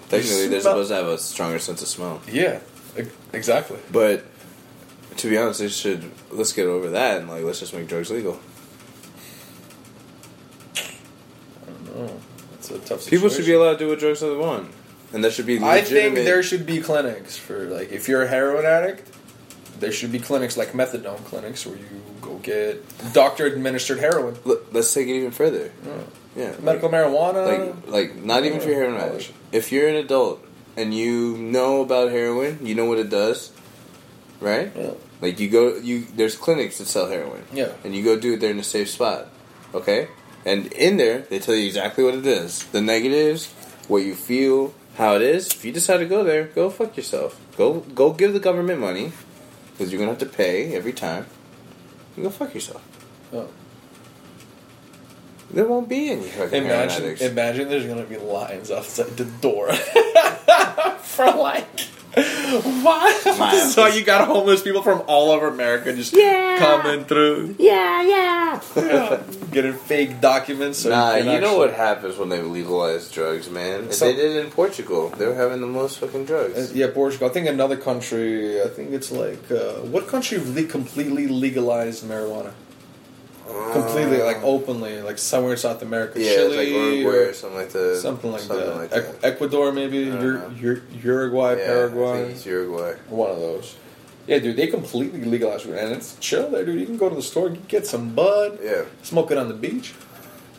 Speaker 1: Technically, they're supposed to have a stronger sense of smell.
Speaker 2: Yeah, exactly.
Speaker 1: But to be honest, they should. Let's get over that and like let's just make drugs legal. I don't know.
Speaker 2: It's a tough.
Speaker 1: People should be allowed to do what drugs they want, and there should be.
Speaker 2: I think there should be clinics for like if you're a heroin addict, there should be clinics like methadone clinics where you go get doctor administered heroin,
Speaker 1: let's take it even further. Yeah,
Speaker 2: medical marijuana.
Speaker 1: like like not even for heroin addict. If you're an adult and you know about heroin, you know what it does, right?
Speaker 2: Yeah.
Speaker 1: Like you go, you there's clinics that sell heroin.
Speaker 2: Yeah.
Speaker 1: and you go do it there in a safe spot, okay? And in there, they tell you exactly what it is, the negatives, what you feel, how it is. If you decide to go there, go fuck yourself. Go go give the government money because you're gonna have to pay every time. You go fuck yourself.
Speaker 2: Oh.
Speaker 1: There won't be any fucking
Speaker 2: Imagine, imagine there's gonna be lines outside the door (laughs) for like. (laughs) What?
Speaker 1: Miles.
Speaker 2: so you got homeless people from all over America just coming through,
Speaker 1: yeah, yeah. (laughs)
Speaker 2: getting fake documents. So
Speaker 1: Nah,
Speaker 2: can
Speaker 1: you know what happens when they legalize drugs, man.
Speaker 2: So-
Speaker 1: they did it in Portugal. They were having the most fucking
Speaker 2: Uh,
Speaker 1: drugs.
Speaker 2: Yeah, Portugal. I think another country. I think it's like uh, what country le- completely legalized marijuana? Completely, um, like openly, like somewhere in South America,
Speaker 1: Yeah,
Speaker 2: Chile,
Speaker 1: like Uruguay
Speaker 2: or
Speaker 1: or something like that.
Speaker 2: something like
Speaker 1: Something
Speaker 2: that.
Speaker 1: like that.
Speaker 2: Ecuador, maybe Ur- Ur- Uruguay,
Speaker 1: Yeah, I
Speaker 2: Paraguay,
Speaker 1: think it's Uruguay.
Speaker 2: one of those. Yeah, dude, they completely legalized it, and it's chill there, dude. You can go to the store, get some bud,
Speaker 1: Yeah.
Speaker 2: smoke it on the beach.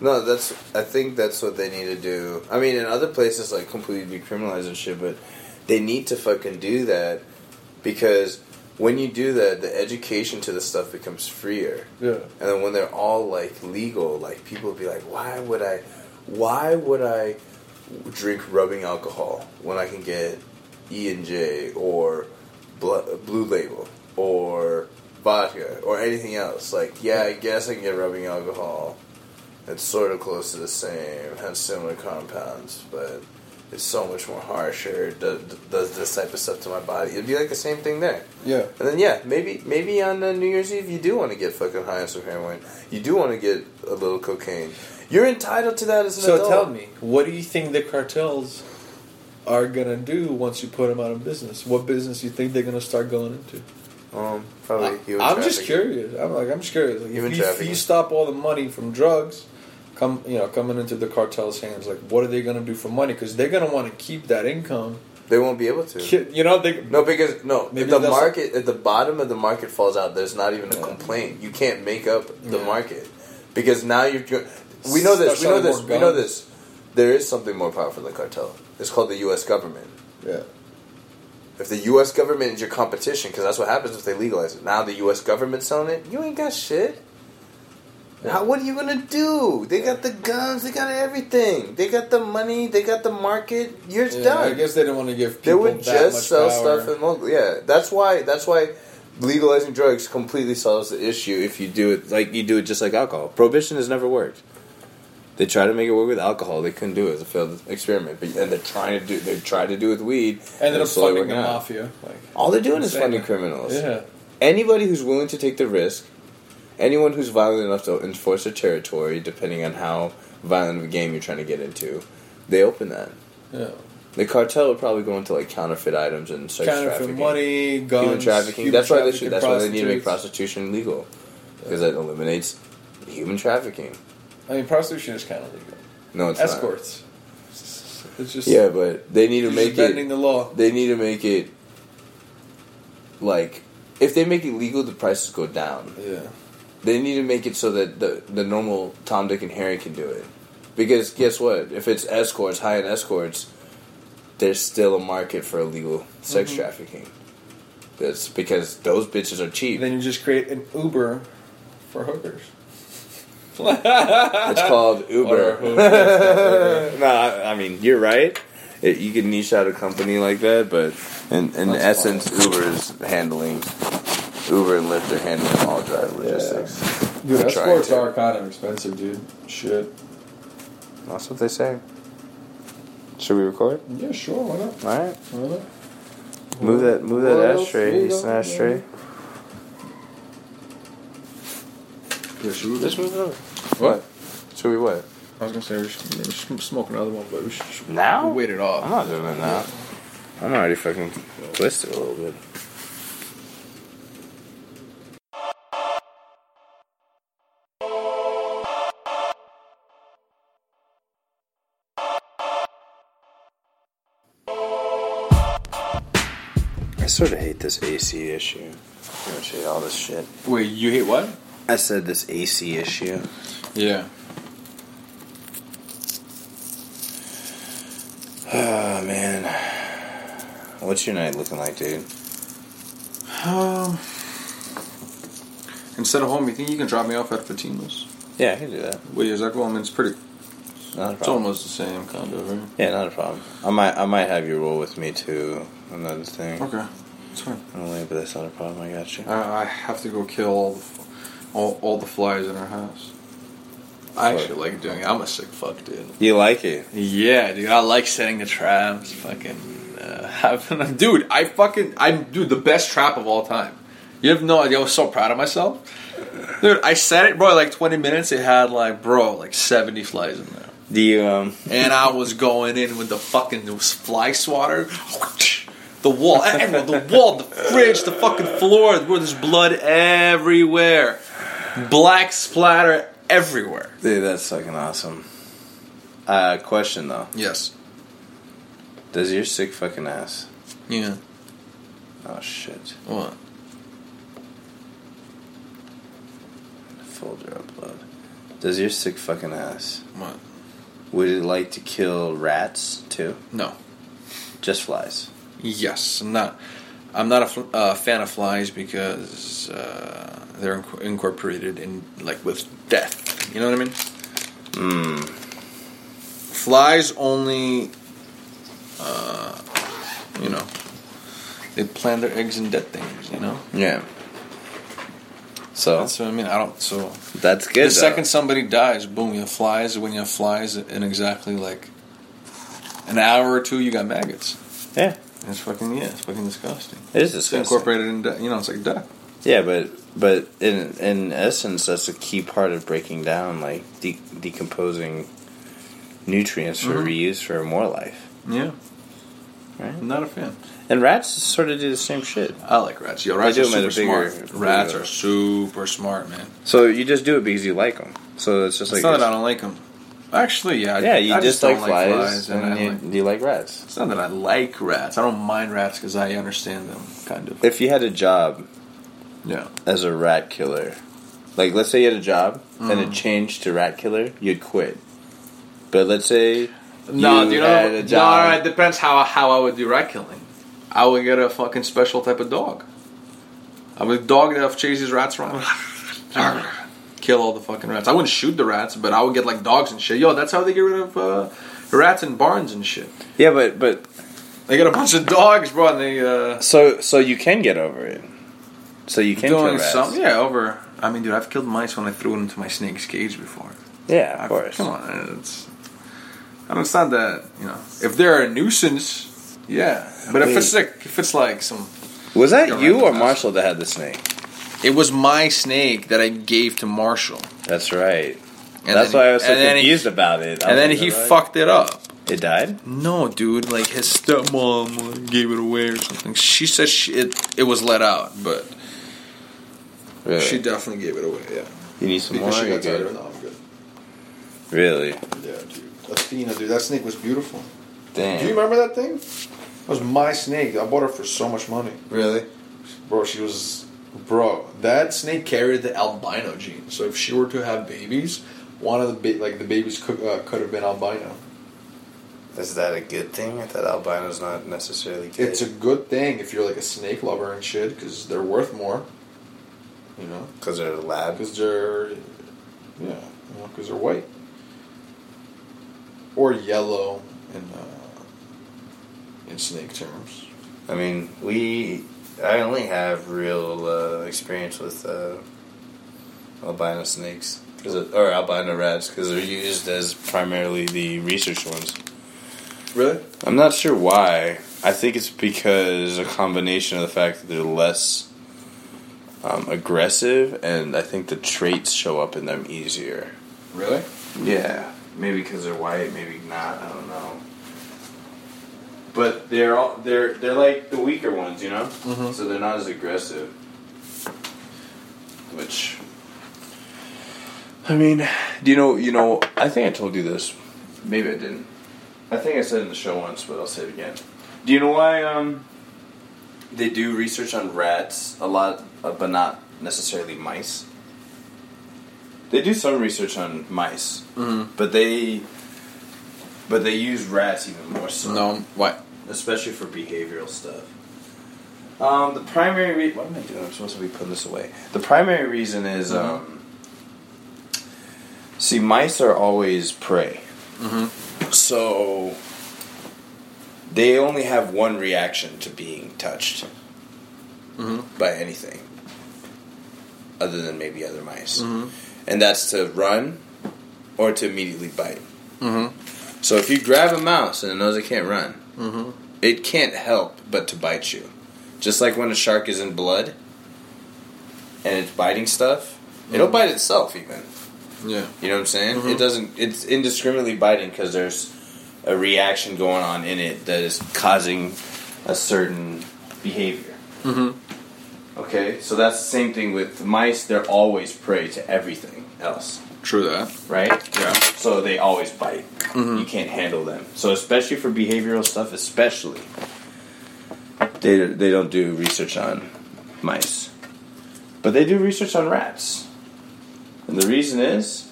Speaker 1: No, that's. I think that's what they need to do. I mean, in other places, like completely decriminalize and shit, but they need to fucking do that because when you do that, the education to the stuff becomes freer.
Speaker 2: Yeah,
Speaker 1: And then when they're all like legal, like people will be like, why would I, why would I drink rubbing alcohol when I can get E and J or Blue Label or vodka or anything else? Like, yeah, I guess I can get rubbing alcohol. It's sort of close to the same, has similar compounds, but it's so much more harsher. Does, does this type of stuff to my body. It'd be like the same thing there.
Speaker 2: yeah.
Speaker 1: And then yeah, maybe maybe on uh, New Year's Eve you do want to get fucking high on some heroin. You do want to get a little cocaine. You're entitled to that as an
Speaker 2: So
Speaker 1: adult.
Speaker 2: tell me, what do you think the cartels are gonna do once you put them out of business? What business do you think they're gonna start going into?
Speaker 1: Um, probably.
Speaker 2: I,
Speaker 1: human
Speaker 2: I'm just curious. I'm like, I'm just curious. Like, if, you, if you stop all the money from drugs, come you know coming into the cartel's hands, like what are they gonna do for money? Because they're gonna want to keep that income.
Speaker 1: They won't be able to.
Speaker 2: You know, they
Speaker 1: No, because no, if the market if the bottom of the market falls out, there's not even a
Speaker 2: Yeah.
Speaker 1: complaint. You can't make up the
Speaker 2: Yeah.
Speaker 1: market because now you're. We know this.
Speaker 2: Start
Speaker 1: We know this. We know this. There is something more powerful than the cartel. It's called the U.S. government.
Speaker 2: yeah.
Speaker 1: If the U.S. government is your competition, because that's what happens if they legalize it. Now the U.S. government's selling it, you ain't got shit. How, what are you gonna do? They got the guns, they got everything, they got the money, they got the market. You're
Speaker 2: Yeah,
Speaker 1: done.
Speaker 2: I guess they didn't want to give People
Speaker 1: they
Speaker 2: would
Speaker 1: just sell
Speaker 2: power.
Speaker 1: stuff in local. Yeah, that's why. That's why legalizing drugs completely solves the issue. If you do it like you do it just like alcohol, prohibition has never worked. They tried to make it work with alcohol. They couldn't do it. It's a failed experiment. But, and they're trying to do. They tried to do it with weed.
Speaker 2: And,
Speaker 1: it's slowly
Speaker 2: funding the mafia. Like,
Speaker 1: All they're doing is funding criminals.
Speaker 2: yeah,
Speaker 1: Anybody who's willing to take the risk, anyone who's violent enough to enforce their territory, depending on how violent of a game you're trying to get into, they open that.
Speaker 2: yeah.
Speaker 1: The cartel would probably go into like counterfeit items and sex
Speaker 2: Counterfeit
Speaker 1: trafficking,
Speaker 2: money, guns,
Speaker 1: human trafficking.
Speaker 2: human
Speaker 1: that's why they should. That's why they need to make prostitution legal because that eliminates human trafficking.
Speaker 2: I mean, prostitution is kind of legal.
Speaker 1: No, it's not
Speaker 2: Escorts. It's just.
Speaker 1: Yeah, but they need to make
Speaker 2: bending
Speaker 1: it.
Speaker 2: the law.
Speaker 1: They need to make it like if they make it legal, the prices go down.
Speaker 2: Yeah.
Speaker 1: They need to make it so that the the normal Tom, Dick, and Harry can do it. Because guess what? If it's escorts, high end escorts, there's still a market for illegal sex
Speaker 2: Mm-hmm.
Speaker 1: trafficking. That's because those bitches are cheap.
Speaker 2: Then you just create an Uber for hookers.
Speaker 1: It's called (laughs)
Speaker 2: Or
Speaker 1: Uber. no, I, I mean you're right. It, you can niche out a company like that, but in, in
Speaker 2: That's
Speaker 1: essence, Uber is handling Uber and Lyft are handling all drive logistics.
Speaker 2: Dude,
Speaker 1: They're trying
Speaker 2: escorts
Speaker 1: to.
Speaker 2: are kind of expensive, dude. Shit.
Speaker 1: That's what they say. Should we record?
Speaker 2: Yeah, sure. Why not?
Speaker 1: All right.
Speaker 2: Why not?
Speaker 1: Move that, move that
Speaker 2: What
Speaker 1: ashtray,
Speaker 2: we
Speaker 1: Houston
Speaker 2: got?
Speaker 1: ashtray.
Speaker 2: Yeah, should we?
Speaker 1: Just move it over. What? Should we what?
Speaker 2: I was gonna say we should maybe sm- smoke another one, but we should
Speaker 1: Now?
Speaker 2: wait it off.
Speaker 1: I'm not doing it now. I'm already fucking twisted a little bit. Sort of hate this AC issue. Pretty hate all this shit.
Speaker 2: Wait, you hate what?
Speaker 1: I said this AC issue.
Speaker 2: Yeah.
Speaker 1: Oh man, what's your night looking like, dude?
Speaker 2: Um, instead of home, you think you can drop me off at Fatima's?
Speaker 1: Yeah, I can do that.
Speaker 2: Wait, is that cool? I mean, it's pretty.
Speaker 1: Not a problem.
Speaker 2: It's almost the same kind of. Right?
Speaker 1: Yeah, not a problem. I might, I might have you roll with me too. Another thing.
Speaker 2: Okay, it's fine.
Speaker 1: Only, but that's not a problem. I got you.
Speaker 2: I, I have to go kill all the all, all the flies in our house. I actually like doing it. I'm a sick fuck, dude.
Speaker 1: You like it?
Speaker 2: Yeah, dude. I like setting the traps. Fucking, uh, (laughs) having, dude. I fucking, I'm, dude, the best trap of all time. You have no idea. I was so proud of myself, dude. I set it, bro. Like 20 minutes, it had like, bro, like 70 flies in there,
Speaker 1: you um?
Speaker 2: and I was going in with the fucking fly swatter. (laughs) The wall, (laughs) everywhere, the wall, the fridge, the fucking floor. Bro, there's blood everywhere, black splatter everywhere.
Speaker 1: Dude, that's fucking awesome. Uh, question though:
Speaker 2: Yes.
Speaker 1: Does your sick fucking ass?
Speaker 2: Yeah.
Speaker 1: Oh shit!
Speaker 2: What?
Speaker 1: Folder upload. Does your sick fucking ass?
Speaker 2: What?
Speaker 1: Would it like to kill rats too?
Speaker 2: No.
Speaker 1: Just flies.
Speaker 2: Yes, I'm not. I'm not a fl- uh, fan of flies because uh, they're inc- incorporated in like with death. You know what I mean?
Speaker 1: Mmm.
Speaker 2: Flies only, uh, you know, they plant their eggs in dead things. You know.
Speaker 1: Yeah. So
Speaker 2: That's what I mean. I don't. So
Speaker 1: that's good.
Speaker 2: the
Speaker 1: though.
Speaker 2: second somebody dies, boom, you have flies. When you have flies, in exactly like an hour or two, you got maggots.
Speaker 1: Yeah,
Speaker 2: It's fucking yeah. It's fucking disgusting.
Speaker 1: it is
Speaker 2: It's
Speaker 1: disgusting.
Speaker 2: incorporated in. You know, it's like death.
Speaker 1: Yeah, but but in in essence, that's a key part of breaking down, like de- decomposing nutrients for
Speaker 2: Mhm.
Speaker 1: reuse for more life.
Speaker 2: Yeah.
Speaker 1: Right.
Speaker 2: I'm not a fan.
Speaker 1: And rats sort of do the same shit.
Speaker 2: I like rats. Yo, rats
Speaker 1: do
Speaker 2: are super
Speaker 1: bigger-
Speaker 2: smart. Rats
Speaker 1: bigger-
Speaker 2: are super smart, man.
Speaker 1: So you just do it because you like them. So it's just
Speaker 2: It's
Speaker 1: like
Speaker 2: not that I don't like them. Actually, yeah.
Speaker 1: Yeah, you
Speaker 2: I
Speaker 1: just,
Speaker 2: don't
Speaker 1: like flies,
Speaker 2: and
Speaker 1: and you,
Speaker 2: like-
Speaker 1: you like rats.
Speaker 2: it's not that I like rats. I don't mind rats because I understand them, kind of.
Speaker 1: If you had a job
Speaker 2: Yeah.
Speaker 1: as a rat killer, like let's say you had a job and
Speaker 2: Mm-hmm.
Speaker 1: it changed to rat killer, you'd quit. But let's say
Speaker 2: No,
Speaker 1: you
Speaker 2: do you know?
Speaker 1: a
Speaker 2: No, it depends how how I would do rat killing. I would get a fucking special type of dog. I would dog that chases rats around. (laughs) (laughs) Kill all the fucking rats. I wouldn't shoot the rats, but I would get like dogs and shit. Yo, that's how they get rid of uh, rats in barns and shit.
Speaker 1: yeah, but but
Speaker 2: They get a bunch of dogs, bro, and they uh,
Speaker 1: so so you can get over it. So you can kill rats.
Speaker 2: some. Yeah, over. I mean, dude, I've killed mice when I threw it into my snake's cage before.
Speaker 1: Yeah, of
Speaker 2: I've-
Speaker 1: course.
Speaker 2: Come on, it's. I it's not that you know. If they're a nuisance, yeah. But
Speaker 1: I
Speaker 2: if it's like, if it's like some,
Speaker 1: Was that you or Marshall that had the snake?
Speaker 2: It was my snake that I gave to Marshall,
Speaker 1: That's right.
Speaker 2: and
Speaker 1: That's
Speaker 2: then-
Speaker 1: why I was so
Speaker 2: then he-
Speaker 1: confused about it. I
Speaker 2: and then he
Speaker 1: right?"
Speaker 2: fucked it up.
Speaker 1: It died.
Speaker 2: No, dude, like his stepmom gave it away or something. She said she, it it was let out, but
Speaker 1: Really?
Speaker 2: she definitely gave it away. Yeah,
Speaker 1: you need some
Speaker 2: because
Speaker 1: more.
Speaker 2: she got tired of it. No, I'm good.
Speaker 1: Really?
Speaker 2: Yeah, dude. Athena, dude, that snake was beautiful.
Speaker 1: Damn.
Speaker 2: Do you remember that thing? That was my snake. I bought her for so much money.
Speaker 1: Really?
Speaker 2: Bro, she was. Bro, that snake carried the albino gene. So if she were to have babies, one of the ba- like the babies could, uh, could have been albino.
Speaker 1: Is that a good thing? I thought albino's not necessarily good.
Speaker 2: It's a good thing if you're like a snake lover and shit, because they're worth more. You know,
Speaker 1: because they're lab.
Speaker 2: because they're yeah, you know, because they're white or yellow in uh, in snake terms.
Speaker 1: I mean, we. I only have real uh, experience with uh, albino snakes, 'Cause it- or albino rats, because they're used as primarily the research ones.
Speaker 2: Really?
Speaker 1: I'm not sure why. I think it's because a combination of the fact that they're less um, aggressive, and I think the traits show up in them easier.
Speaker 2: Really?
Speaker 1: Yeah, maybe because they're white, maybe not. I don't know. But they're all they're they're like the weaker ones, you know.
Speaker 2: Mhm.
Speaker 1: So they're not as aggressive. Which, I mean, do you know? You know, I think I told you this. Maybe I didn't. I think I said it in the show once, but I'll say it again. Do you know why? Um, they do research on rats a lot, uh, but not necessarily mice. They do some research on mice,
Speaker 2: Mhm.
Speaker 1: but they but they use rats even more so.
Speaker 2: No, what?
Speaker 1: especially for behavioral stuff. Um, the primary re- what am I doing? I'm supposed to be putting this away. The primary reason is
Speaker 2: Mhm.
Speaker 1: um, see, mice are always prey,
Speaker 2: Mm-hmm.
Speaker 1: so they only have one reaction to being touched
Speaker 2: Mm-hmm.
Speaker 1: by anything, other than maybe other mice,
Speaker 2: Mm-hmm.
Speaker 1: and that's to run or to immediately bite.
Speaker 2: Mm-hmm.
Speaker 1: So if you grab a mouse and it knows it can't run,
Speaker 2: Mm-hmm.
Speaker 1: it can't help but to bite you. Just like when a shark is in blood and it's biting stuff, it'll
Speaker 2: Mhm.
Speaker 1: bite itself even.
Speaker 2: Yeah.
Speaker 1: You know what I'm saying?
Speaker 2: Mhm.
Speaker 1: It doesn't. It's indiscriminately biting because there's a reaction going on in it that is causing a certain behavior.
Speaker 2: Mm-hmm.
Speaker 1: Okay, so that's the same thing with mice. They're always prey to everything else,
Speaker 2: True that.
Speaker 1: right?
Speaker 2: Yeah.
Speaker 1: So they always bite.
Speaker 2: Mhm.
Speaker 1: You can't handle them. So especially for behavioral stuff, especially they they don't do research on mice, but they do research on rats, and the reason is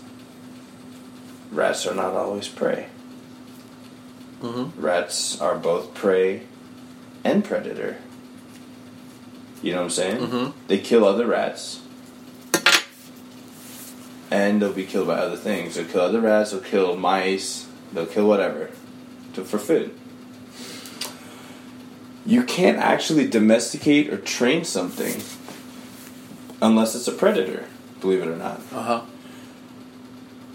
Speaker 1: rats are not always prey.
Speaker 2: Mm-hmm.
Speaker 1: Rats are both prey and predator. You know what I'm saying?
Speaker 2: Mhm.
Speaker 1: They kill other rats. And they'll be killed by other things. They'll kill other rats, they'll kill mice, they'll kill whatever to, for food. You can't actually domesticate or train something unless it's a predator, believe it or not.
Speaker 2: Uh huh.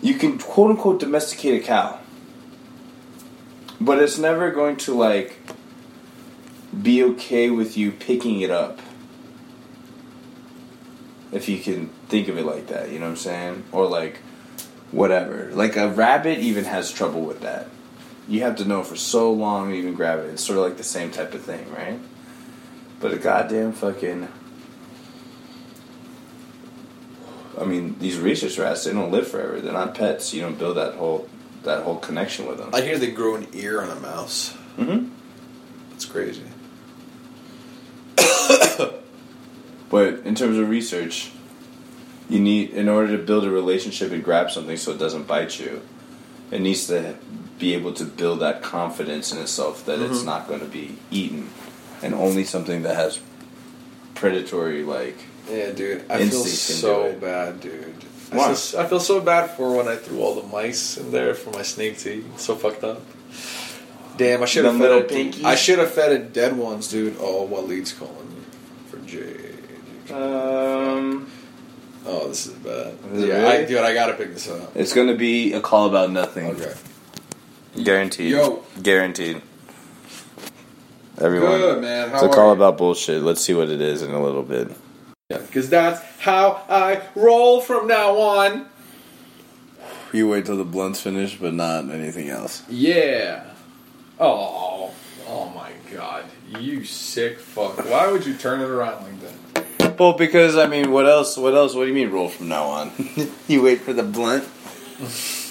Speaker 1: You can quote unquote domesticate a cow, but it's never going to like be okay with you picking it up. If you can think of it like that, you know what I'm saying? Or like whatever. Like a rabbit even has trouble with that. You have to know for so long to even grab it. It's sort of like the same type of thing, right? But a goddamn fucking I mean, these research rats, they don't live forever. They're not pets. You don't build that whole that whole connection with them.
Speaker 2: I hear they grow an ear on a mouse.
Speaker 1: Mm-hmm.
Speaker 2: That's crazy. (coughs)
Speaker 1: But in terms of research, you need in order to build a relationship and grab something so it doesn't bite you, it needs to be able to build that confidence in itself that it's
Speaker 2: Mhm.
Speaker 1: not going to be eaten, and only something that has predatory like.
Speaker 2: Yeah, dude. I feel
Speaker 1: Instinct can do
Speaker 2: so bad, dude. I feel, s- I feel so bad for when I threw all the mice in there for my snake tea. So fucked up. Damn, I should have fed
Speaker 1: little
Speaker 2: it.
Speaker 1: pinkies?
Speaker 2: I should have fed it dead ones, dude. Oh, Waleed's calling for Jay?
Speaker 1: Um,
Speaker 2: Oh, this is bad.
Speaker 1: Is
Speaker 2: yeah,
Speaker 1: really?
Speaker 2: I, dude, I gotta pick this up.
Speaker 1: it's going to be a call about nothing.
Speaker 2: Okay.
Speaker 1: Guaranteed.
Speaker 2: Yo.
Speaker 1: Guaranteed. Everyone.
Speaker 2: Good man. How
Speaker 1: It's a
Speaker 2: are
Speaker 1: call
Speaker 2: you?
Speaker 1: about bullshit. Let's see what it is in a little bit.
Speaker 2: Yeah, because that's how I roll from now on.
Speaker 1: You wait till the blunt's finished, but not anything else.
Speaker 2: Yeah. Oh, oh my god. You sick fuck. Why would you turn it around like that?
Speaker 1: Well, because I mean, what else? What else? What do you mean roll from now on? (laughs) you wait for the blunt.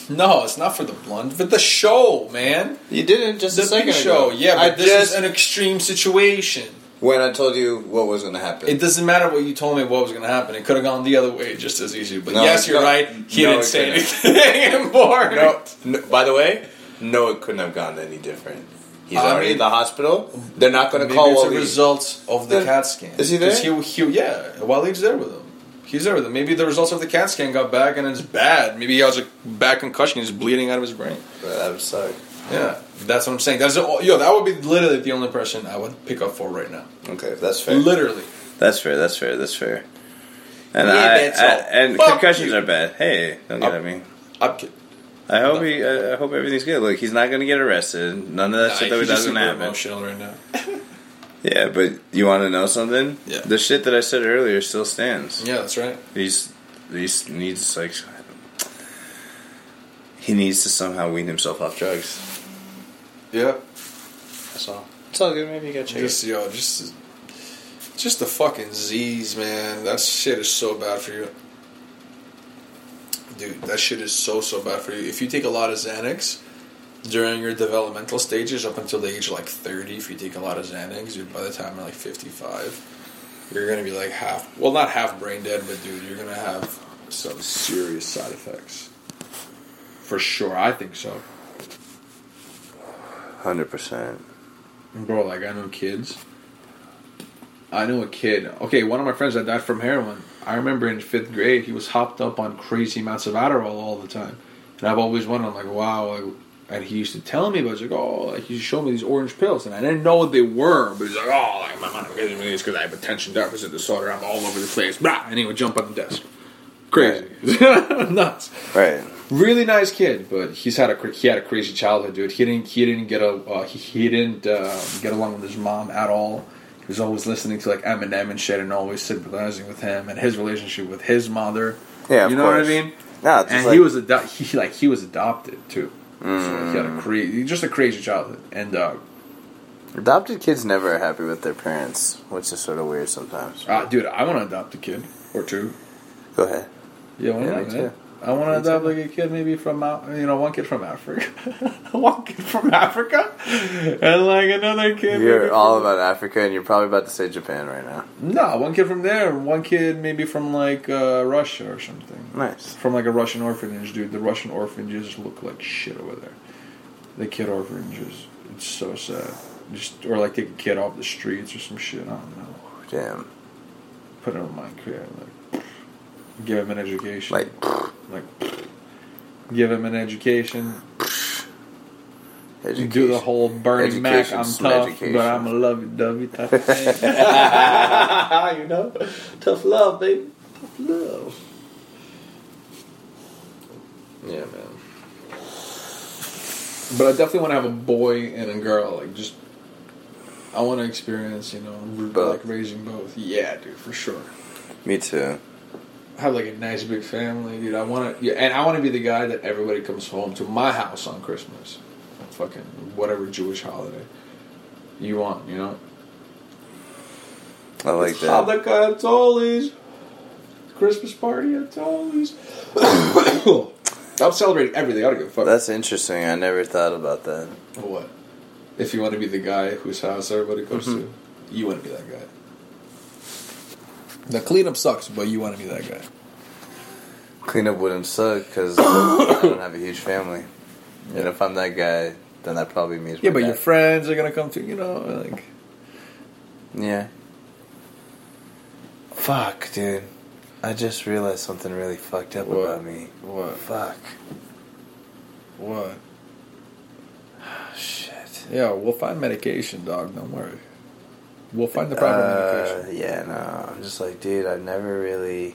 Speaker 2: No, it's not for the blunt, but the show, man.
Speaker 1: You didn't just
Speaker 2: The
Speaker 1: a second
Speaker 2: show.
Speaker 1: ago.
Speaker 2: Yeah, but
Speaker 1: I
Speaker 2: this
Speaker 1: just
Speaker 2: is an extreme situation.
Speaker 1: when I told you what was going to happen.
Speaker 2: It doesn't matter what you told me what was going to happen. It could have gone the other way just as easy. But
Speaker 1: No,
Speaker 2: yes, you're
Speaker 1: no,
Speaker 2: right. He
Speaker 1: no,
Speaker 2: didn't say
Speaker 1: couldn't.
Speaker 2: anything (laughs) important.
Speaker 1: no, no, by the way, no, it couldn't have gone any different. He's
Speaker 2: I
Speaker 1: already
Speaker 2: mean-
Speaker 1: in the hospital. They're not going to
Speaker 2: Maybe
Speaker 1: call
Speaker 2: it's a
Speaker 1: Waleed.
Speaker 2: result of the
Speaker 1: Then-
Speaker 2: CAT scan.
Speaker 1: is he there?
Speaker 2: 'Cause He, he, yeah, Waleed's there with him. He's there with him. Maybe the results of the CAT scan got back and it's bad. Maybe he has a bad concussion. He's bleeding out of his brain.
Speaker 1: That would suck.
Speaker 2: Yeah, that's what I'm saying. That's the, yo. That would be literally the only person I would pick up for right now.
Speaker 1: Okay, that's fair.
Speaker 2: Literally.
Speaker 1: That's fair. That's fair. That's fair. And
Speaker 2: Yeah,
Speaker 1: I, I- and
Speaker 2: Fuck
Speaker 1: concussions
Speaker 2: you.
Speaker 1: are bad. Hey, don't get
Speaker 2: Up.
Speaker 1: at me.
Speaker 2: I'm kidding.
Speaker 1: I hope he. I I hope everything's good. Look, he's not going to get arrested. None of that
Speaker 2: Nah,
Speaker 1: shit that
Speaker 2: he's just
Speaker 1: doesn't
Speaker 2: super
Speaker 1: happen.
Speaker 2: emotional right now. (laughs)
Speaker 1: Yeah, but you want to know something?
Speaker 2: Yeah.
Speaker 1: The shit that I said earlier still stands.
Speaker 2: Yeah, that's right.
Speaker 1: He's he needs like he needs to somehow wean himself off drugs.
Speaker 2: Yeah.
Speaker 1: That's all. It's all good. Maybe you got check.
Speaker 2: Just yo, just just the fucking Z's, man. That shit is so bad for you. Dude, that shit is so so bad for you. If you take a lot of Xanax, during your developmental stages up until the age of like 30 if you take a lot of Xanax by the time you're like 55 you're gonna be like half well not half brain dead but dude you're gonna have some serious side effects for sure I think so
Speaker 1: Hundred percent.
Speaker 2: bro like I know kids I know a kid okay one of my friends that died from heroin I remember in fifth grade he was hopped up on crazy amounts of Adderall all the time and I've always wondered I'm like wow like, and he used to tell me, but it's like, oh, like he showed me these orange pills, and I didn't know what they were. But he's like, oh, like my mom gives me these because I have attention deficit disorder. I'm all over the place. Blah, and he would jump on the desk, crazy, (laughs) nuts.
Speaker 1: Right.
Speaker 2: Really nice kid, but he's had a he had a crazy childhood, dude. He didn't he didn't get a uh, he, he didn't uh, get along with his mom at all. He was always listening to like Eminem and shit, and always sympathizing with him and his relationship with his mother.
Speaker 1: Yeah,
Speaker 2: you know what I mean.
Speaker 1: No, it's
Speaker 2: and
Speaker 1: like,
Speaker 2: he was ado- he like he was adopted too. So
Speaker 1: Mm.
Speaker 2: he had a crazy, just a crazy childhood, and uh,
Speaker 1: adopted kids never are happy with their parents, which is sort of weird sometimes.
Speaker 2: uh, dude, I want to adopt a kid or two.
Speaker 1: Go ahead.
Speaker 2: Yeah,
Speaker 1: Yeah, me too.
Speaker 2: I want to adopt like a kid, maybe from you know, one kid from Africa, (laughs) one kid from Africa, and like another kid.
Speaker 1: You're all about Africa, and you're probably about to say Japan right now.
Speaker 2: No, one kid from there, one kid maybe from like uh, Russia or something.
Speaker 1: Nice.
Speaker 2: From like a Russian orphanage, dude. The Russian orphanages look like shit over there. The kid orphanages, it's so sad. Just or like take a kid off the streets or some shit. I don't know.
Speaker 1: Damn.
Speaker 2: Put it on my crib, like give him an education.
Speaker 1: Like,
Speaker 2: like give him an education.
Speaker 1: education.
Speaker 2: Do the whole Bernie Mac.
Speaker 1: Education,
Speaker 2: I'm
Speaker 1: some
Speaker 2: tough,
Speaker 1: education.
Speaker 2: but I'm a lovey dovey type of (laughs) thing. (laughs) you know, tough love, baby. Tough love. Yeah, man. But I definitely want to have a boy and a girl. Like, just I want to experience, you know,
Speaker 1: Both.
Speaker 2: like raising both. Yeah, dude, for sure.
Speaker 1: Me too.
Speaker 2: Have like a nice big family, dude. I want to, yeah, and I want to be the guy that everybody comes home to my house on Christmas, fucking whatever Jewish holiday you want, you know.
Speaker 1: I like that.
Speaker 2: Hanukkah at Toly's, Christmas party at Toly's. (coughs) I'm celebrating everything. I don't give a fuck.
Speaker 1: That's interesting. I never thought about that.
Speaker 2: what? If you want to be the guy whose house everybody goes mm-hmm. to, you want to be that guy. The cleanup sucks, but you want to be that guy.
Speaker 1: Cleanup wouldn't suck because I don't have a huge family. And if I'm that guy, then that probably means
Speaker 2: Yeah, but your friends are gonna come to you know like.
Speaker 1: Yeah. Fuck, dude. I just realized something really fucked up
Speaker 2: What?
Speaker 1: about me.
Speaker 2: What?
Speaker 1: Fuck.
Speaker 2: What?
Speaker 1: Oh, (sighs) Shit.
Speaker 2: Yeah, we'll find medication, dog. Don't worry. We'll find the proper
Speaker 1: Uh,
Speaker 2: medication.
Speaker 1: yeah, no. I'm just like, dude, I've never really.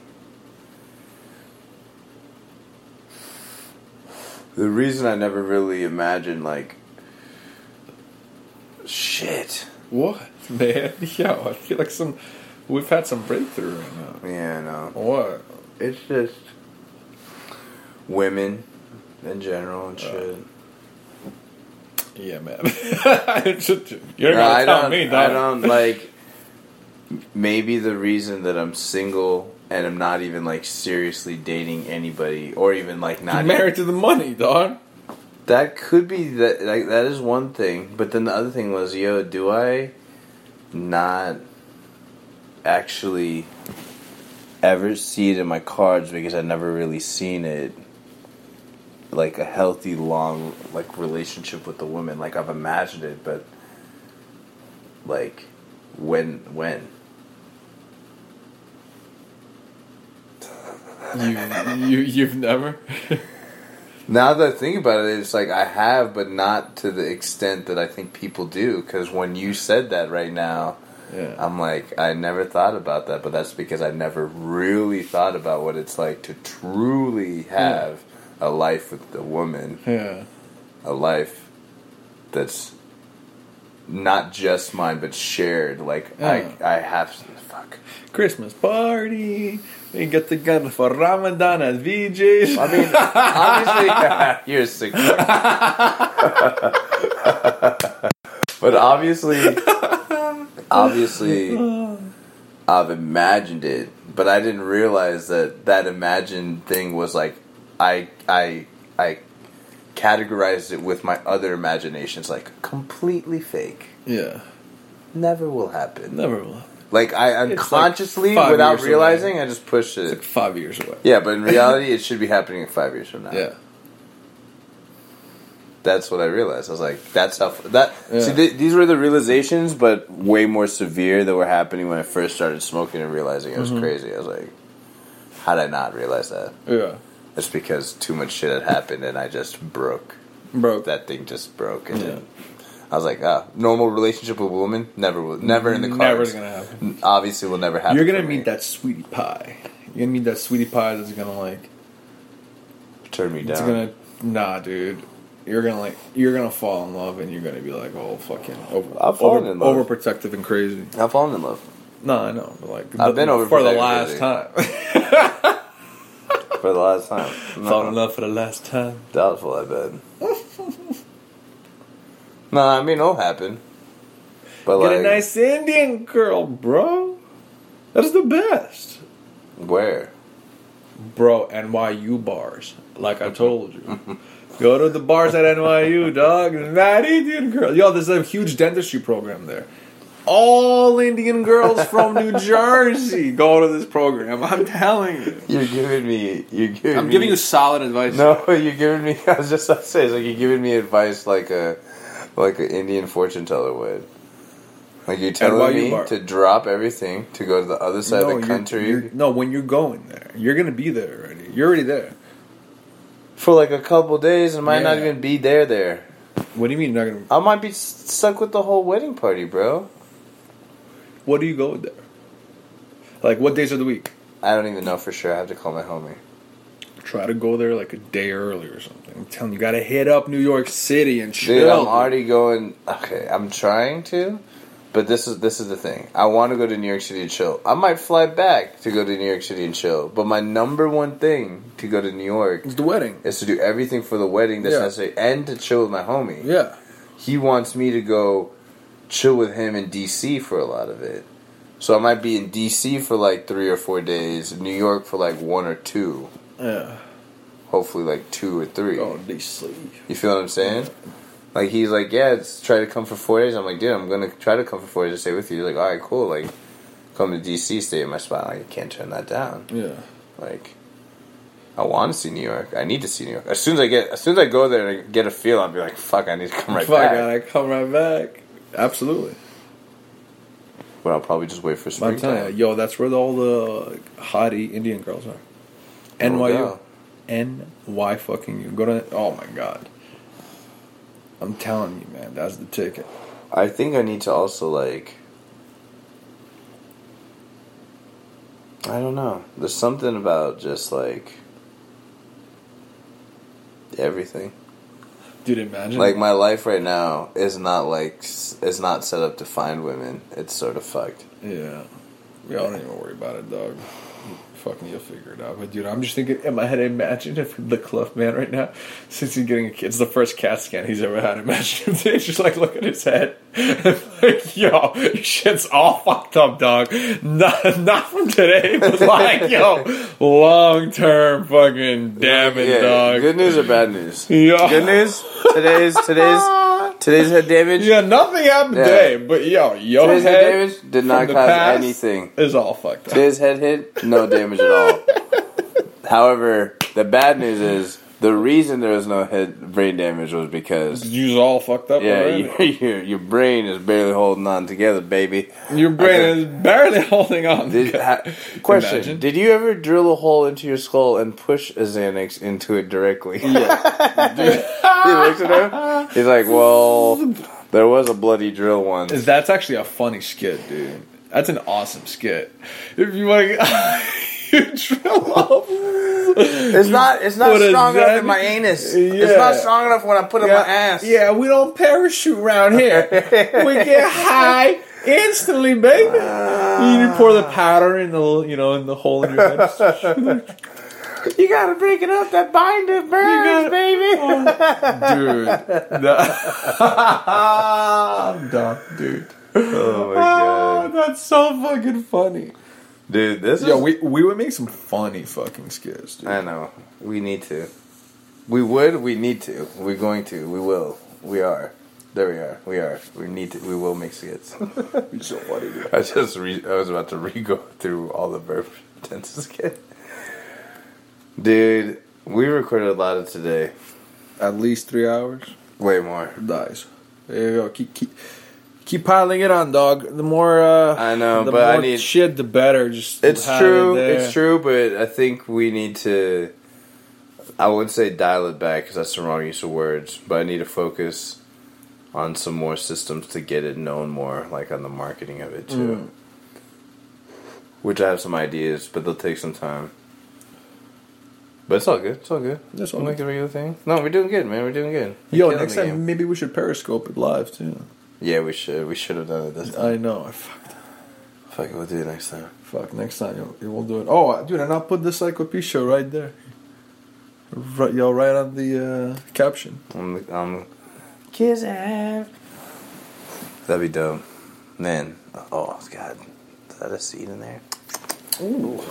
Speaker 1: The reason I never really imagined, like. Shit.
Speaker 2: What, man? (laughs) Yo, I feel like some. We've had some breakthrough right now.
Speaker 1: Yeah, no.
Speaker 2: What?
Speaker 1: It's just. Women in general and shit.
Speaker 2: Yeah, man. (laughs) You're
Speaker 1: No, I
Speaker 2: tell
Speaker 1: don't.
Speaker 2: me,
Speaker 1: I don't like. Maybe the reason that I'm single and I'm not even like seriously dating anybody, or even like not
Speaker 2: You're
Speaker 1: even-
Speaker 2: married to the money, dog.
Speaker 1: That could be that. Like that is one thing, but then the other thing was, yo, do I not actually ever see it in my cards because I've never really seen it like a healthy, long like relationship with the woman. Like I've imagined it, but like when when
Speaker 2: You, you, you've never. (laughs)
Speaker 1: Now that I think about it, it's like I have, but not to the extent that I think people do. Because when you said that right now,
Speaker 2: Yeah.
Speaker 1: I'm like, I never thought about that, but that's because I never really thought about what it's like to truly hmm. have a life with a woman,
Speaker 2: Yeah.
Speaker 1: a life that's not just mine but shared. Like
Speaker 2: Yeah.
Speaker 1: I, I have some fuck.
Speaker 2: Christmas party. We get together for Ramadan at VJ's.
Speaker 1: I mean, obviously, (laughs) you're a sick. (laughs) but obviously, obviously, I've imagined it, but I didn't realize that that imagined thing was like, I, I, I categorized it with my other imaginations, like completely fake.
Speaker 2: Yeah.
Speaker 1: Never will happen.
Speaker 2: Never will.
Speaker 1: Like I
Speaker 2: like
Speaker 1: unconsciously,
Speaker 2: five
Speaker 1: without
Speaker 2: years away.
Speaker 1: realizing, I just pushed it.
Speaker 2: It's like five years away.
Speaker 1: yeah, but in (laughs) reality, it should be happening five years from now.
Speaker 2: Yeah.
Speaker 1: that's what I realized. I was like, that's how that.
Speaker 2: Yeah.
Speaker 1: See, th- these were the realizations, but way more severe that were happening when I first started smoking and realizing it was
Speaker 2: Mm-hmm.
Speaker 1: crazy. I was like, how did I not realize that?
Speaker 2: Yeah.
Speaker 1: It's because too much shit had happened, and I just broke.
Speaker 2: Broke.
Speaker 1: That thing just broke, and
Speaker 2: Yeah.
Speaker 1: I was like, ah, normal relationship with a woman, never, will, never in the cards.
Speaker 2: Never gonna happen.
Speaker 1: Obviously, will never happen.
Speaker 2: You're gonna
Speaker 1: for me.
Speaker 2: meet that sweetie pie. You're gonna meet that sweetie pie that's gonna like.
Speaker 1: Turn me
Speaker 2: It's
Speaker 1: down.
Speaker 2: gonna. Nah, dude. You're gonna like. You're gonna fall in love, and you're gonna be like, oh fucking over,
Speaker 1: I've fallen
Speaker 2: over,
Speaker 1: in love.
Speaker 2: overprotective and crazy.
Speaker 1: I've fallen in love
Speaker 2: No, I know. But like,
Speaker 1: I've
Speaker 2: the-
Speaker 1: been
Speaker 2: for the last
Speaker 1: lately.
Speaker 2: time. (laughs)
Speaker 1: for the last time.
Speaker 2: Fall in love for the last time.
Speaker 1: Doubtful, I bet. (laughs) no, I mean it'll happen. But
Speaker 2: Get
Speaker 1: like,
Speaker 2: a nice Indian girl, bro. That's the best.
Speaker 1: where?
Speaker 2: Bro, NYU bars. Like I (laughs) told you. Go to the bars at NYU, dog. Mad Indian girl. Yo, there's a huge dentistry program there. All Indian girls from New Jersey go to this program. I'm telling you.
Speaker 1: You're giving me. You're giving.
Speaker 2: I'm
Speaker 1: me,
Speaker 2: giving you solid advice.
Speaker 1: No, you're giving me. (laughs) I was just about to say, it's like you're giving me advice like a, like an Indian fortune teller would. Like you're telling
Speaker 2: NYU
Speaker 1: me
Speaker 2: bar.
Speaker 1: to drop everything to go to the other side of the
Speaker 2: you're-
Speaker 1: country
Speaker 2: you're- no, when you're going there, you're gonna be there already. You're already there.
Speaker 1: for like a couple days and might not even be there. There,
Speaker 2: What do you mean you're not gonna?
Speaker 1: I might be stuck with the whole wedding party, bro.
Speaker 2: What do you go there? Like what days of the week?
Speaker 1: I don't even know for sure. I have to call my homie.
Speaker 2: Try to go there like a day early or something. I'm telling you, you gotta hit up New York City and chill.
Speaker 1: Dude, I'm already going. Okay, I'm trying to, but this is this is the thing. I want to go to New York City and chill. I might fly back to go to New York City and chill. But my number one thing to go to New York
Speaker 2: is the wedding.
Speaker 1: is to do everything for the wedding that's
Speaker 2: Yeah.
Speaker 1: necessary and to chill with my homie.
Speaker 2: Yeah.
Speaker 1: He wants me to go chill with him in DC for a lot of it. So I might be in DC for like three or four days, New York for like one or two,
Speaker 2: Yeah.
Speaker 1: hopefully like two or three.
Speaker 2: To DC.
Speaker 1: You feel what I'm saying? Like he's like, yeah, it's try to come for four days. I'm like, dude, I'm gonna try to come for four days to stay with you. He's like, all right, cool. Like, come to DC, stay in my spot. Like, I can't turn that down.
Speaker 2: Yeah.
Speaker 1: Like, I want to see New York. I need to see New York. As soon as I get, as soon as I go there and I get a feel, I'll be like, fuck, I need to come right
Speaker 2: Fuck,
Speaker 1: back.
Speaker 2: I come right back. Absolutely.
Speaker 1: But I'll probably just wait for
Speaker 2: But I'm telling you, yo, that's where all the hottie Indian girls are. NYU.
Speaker 1: doubt.
Speaker 2: NY fucking you. Go to. Oh my god. I'm telling you, man, that's the ticket.
Speaker 1: I think I need to also like. I don't know. There's something about just like everything.
Speaker 2: Dude, imagine.
Speaker 1: Like my life right now is not like is not set up to find women. It's sort of fucked.
Speaker 2: Yeah. Yeah, I don't even worry about it, dog. Fucking, you'll figure it out. But dude, I'm just thinking in my head. Imagine if the Klip Man right now, since he's getting a kid, it's the first CAT scan he's ever had. Imagine if they just like look at his head, (laughs) like, yo, shit's all fucked up, dog. Not not from today, but (laughs) like, yo, long term fucking damage,
Speaker 1: yeah,
Speaker 2: dog.
Speaker 1: Good news or bad news?
Speaker 2: Yeah.
Speaker 1: Good news. Today's today's (laughs) today's head damage.
Speaker 2: Yeah, nothing happened
Speaker 1: Yeah.
Speaker 2: today, but yo, your
Speaker 1: Today's
Speaker 2: head
Speaker 1: head damage did not
Speaker 2: from the
Speaker 1: cause
Speaker 2: past
Speaker 1: anything.
Speaker 2: Is all fucked up.
Speaker 1: Today's head hit, no damage at all. (laughs) However, the bad news is the reason there was no head brain damage was because
Speaker 2: You's all fucked up.
Speaker 1: yeah,
Speaker 2: already.
Speaker 1: your, (laughs) your your brain is barely holding on together, baby.
Speaker 2: Your brain
Speaker 1: Okay.
Speaker 2: is barely (laughs) holding on.
Speaker 1: Did, ha, question:
Speaker 2: Imagine.
Speaker 1: Did you ever drill a hole into your skull and push a Xanax into it directly?
Speaker 2: Yeah. (laughs)
Speaker 1: he looks at him. He's like, "Well, there was a bloody drill once."
Speaker 2: That's actually a funny skit, dude. That's an awesome skit. If you want to, (laughs) you drill up.
Speaker 1: It's not. It's not
Speaker 2: a
Speaker 1: strong enough in my anus.
Speaker 2: Yeah.
Speaker 1: It's not strong enough when I put it in my ass.
Speaker 2: Yeah, we don't parachute around here. we get (laughs) high instantly, baby. Ah. you pour the powder in the you know in the hole in your head.
Speaker 1: You gotta break it up. That binder burns,
Speaker 2: gotta-
Speaker 1: baby.
Speaker 2: dude. (laughs) (laughs) I'm done, dude.
Speaker 1: Oh my
Speaker 2: Ah,
Speaker 1: god,
Speaker 2: that's so fucking funny.
Speaker 1: dude, this
Speaker 2: Yo,
Speaker 1: is.
Speaker 2: we we would make some funny fucking skits, dude.
Speaker 1: I know. We need to. We would. We need to. We're going to. We will. We are. There we are. We are. We need to. We will make skits. (laughs)
Speaker 2: You're so funny, dude.
Speaker 1: I just. Re- I was about to re-go through all the verb tenses again. Dude, we recorded a lot of today.
Speaker 2: At least three hours.
Speaker 1: Way more.
Speaker 2: Dies. There you go. Keep keep keep piling it on, dog. The more uh,
Speaker 1: I know,
Speaker 2: the
Speaker 1: but I need-
Speaker 2: shit, the better. Just
Speaker 1: It's true.
Speaker 2: It
Speaker 1: it's true, but I think we need to. I would say dial it back because that's the wrong use of words. But I need to focus on some more systems to get it known more, like on the marketing of it too.
Speaker 2: Mm.
Speaker 1: Which I have some ideas, but they'll take some time. But it's all good. It's all good.
Speaker 2: That's all
Speaker 1: we'll make
Speaker 2: good.
Speaker 1: it a regular thing. No, we're doing good, man. We're doing good. We're
Speaker 2: Yo, next time
Speaker 1: game.
Speaker 2: maybe we should Periscope it live too.
Speaker 1: Yeah, we should. We should have done it this time.
Speaker 2: I know. I fuck,
Speaker 1: Fuck it, we'll do it next time.
Speaker 2: fuck. Next time yo, we'll do it. Oh, dude, and I'll put the Psychopedia show right there. Right, yo, right on the uh, caption.
Speaker 1: I'm, I'm kiss That'd be dope. Man, oh god, is that a seed in there?
Speaker 2: Ooh.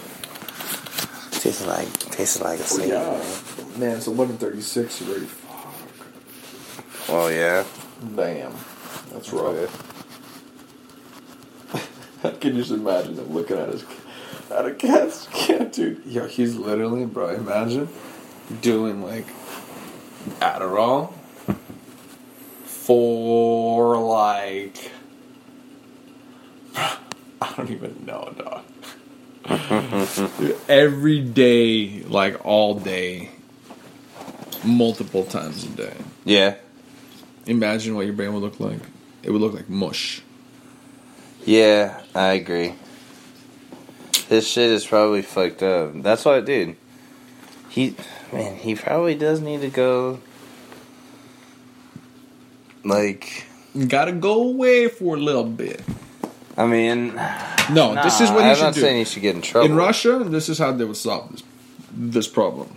Speaker 1: Tastes like tastes like oh, a seed.
Speaker 2: Yeah. Man, it's eleven thirty six already. Fuck.
Speaker 1: Oh yeah.
Speaker 2: Damn. That's rough. (laughs) I can just imagine him looking at his at a CAT scan, dude. Yo, he's literally, bro. Imagine doing like Adderall for like (laughs) I don't even know, dog. (laughs) Every day, like all day, multiple times a day.
Speaker 1: Yeah.
Speaker 2: Imagine what your brain would look like. It would look like mush.
Speaker 1: Yeah, I agree. This shit is probably fucked up. That's why, dude. He, man, he probably does need to go. Like,
Speaker 2: You gotta go away for a little bit.
Speaker 1: I mean,
Speaker 2: No,
Speaker 1: nah,
Speaker 2: this is what he
Speaker 1: I'm
Speaker 2: should
Speaker 1: not
Speaker 2: do.
Speaker 1: saying he should get in trouble.
Speaker 2: In Russia, this is how they would solve this this problem.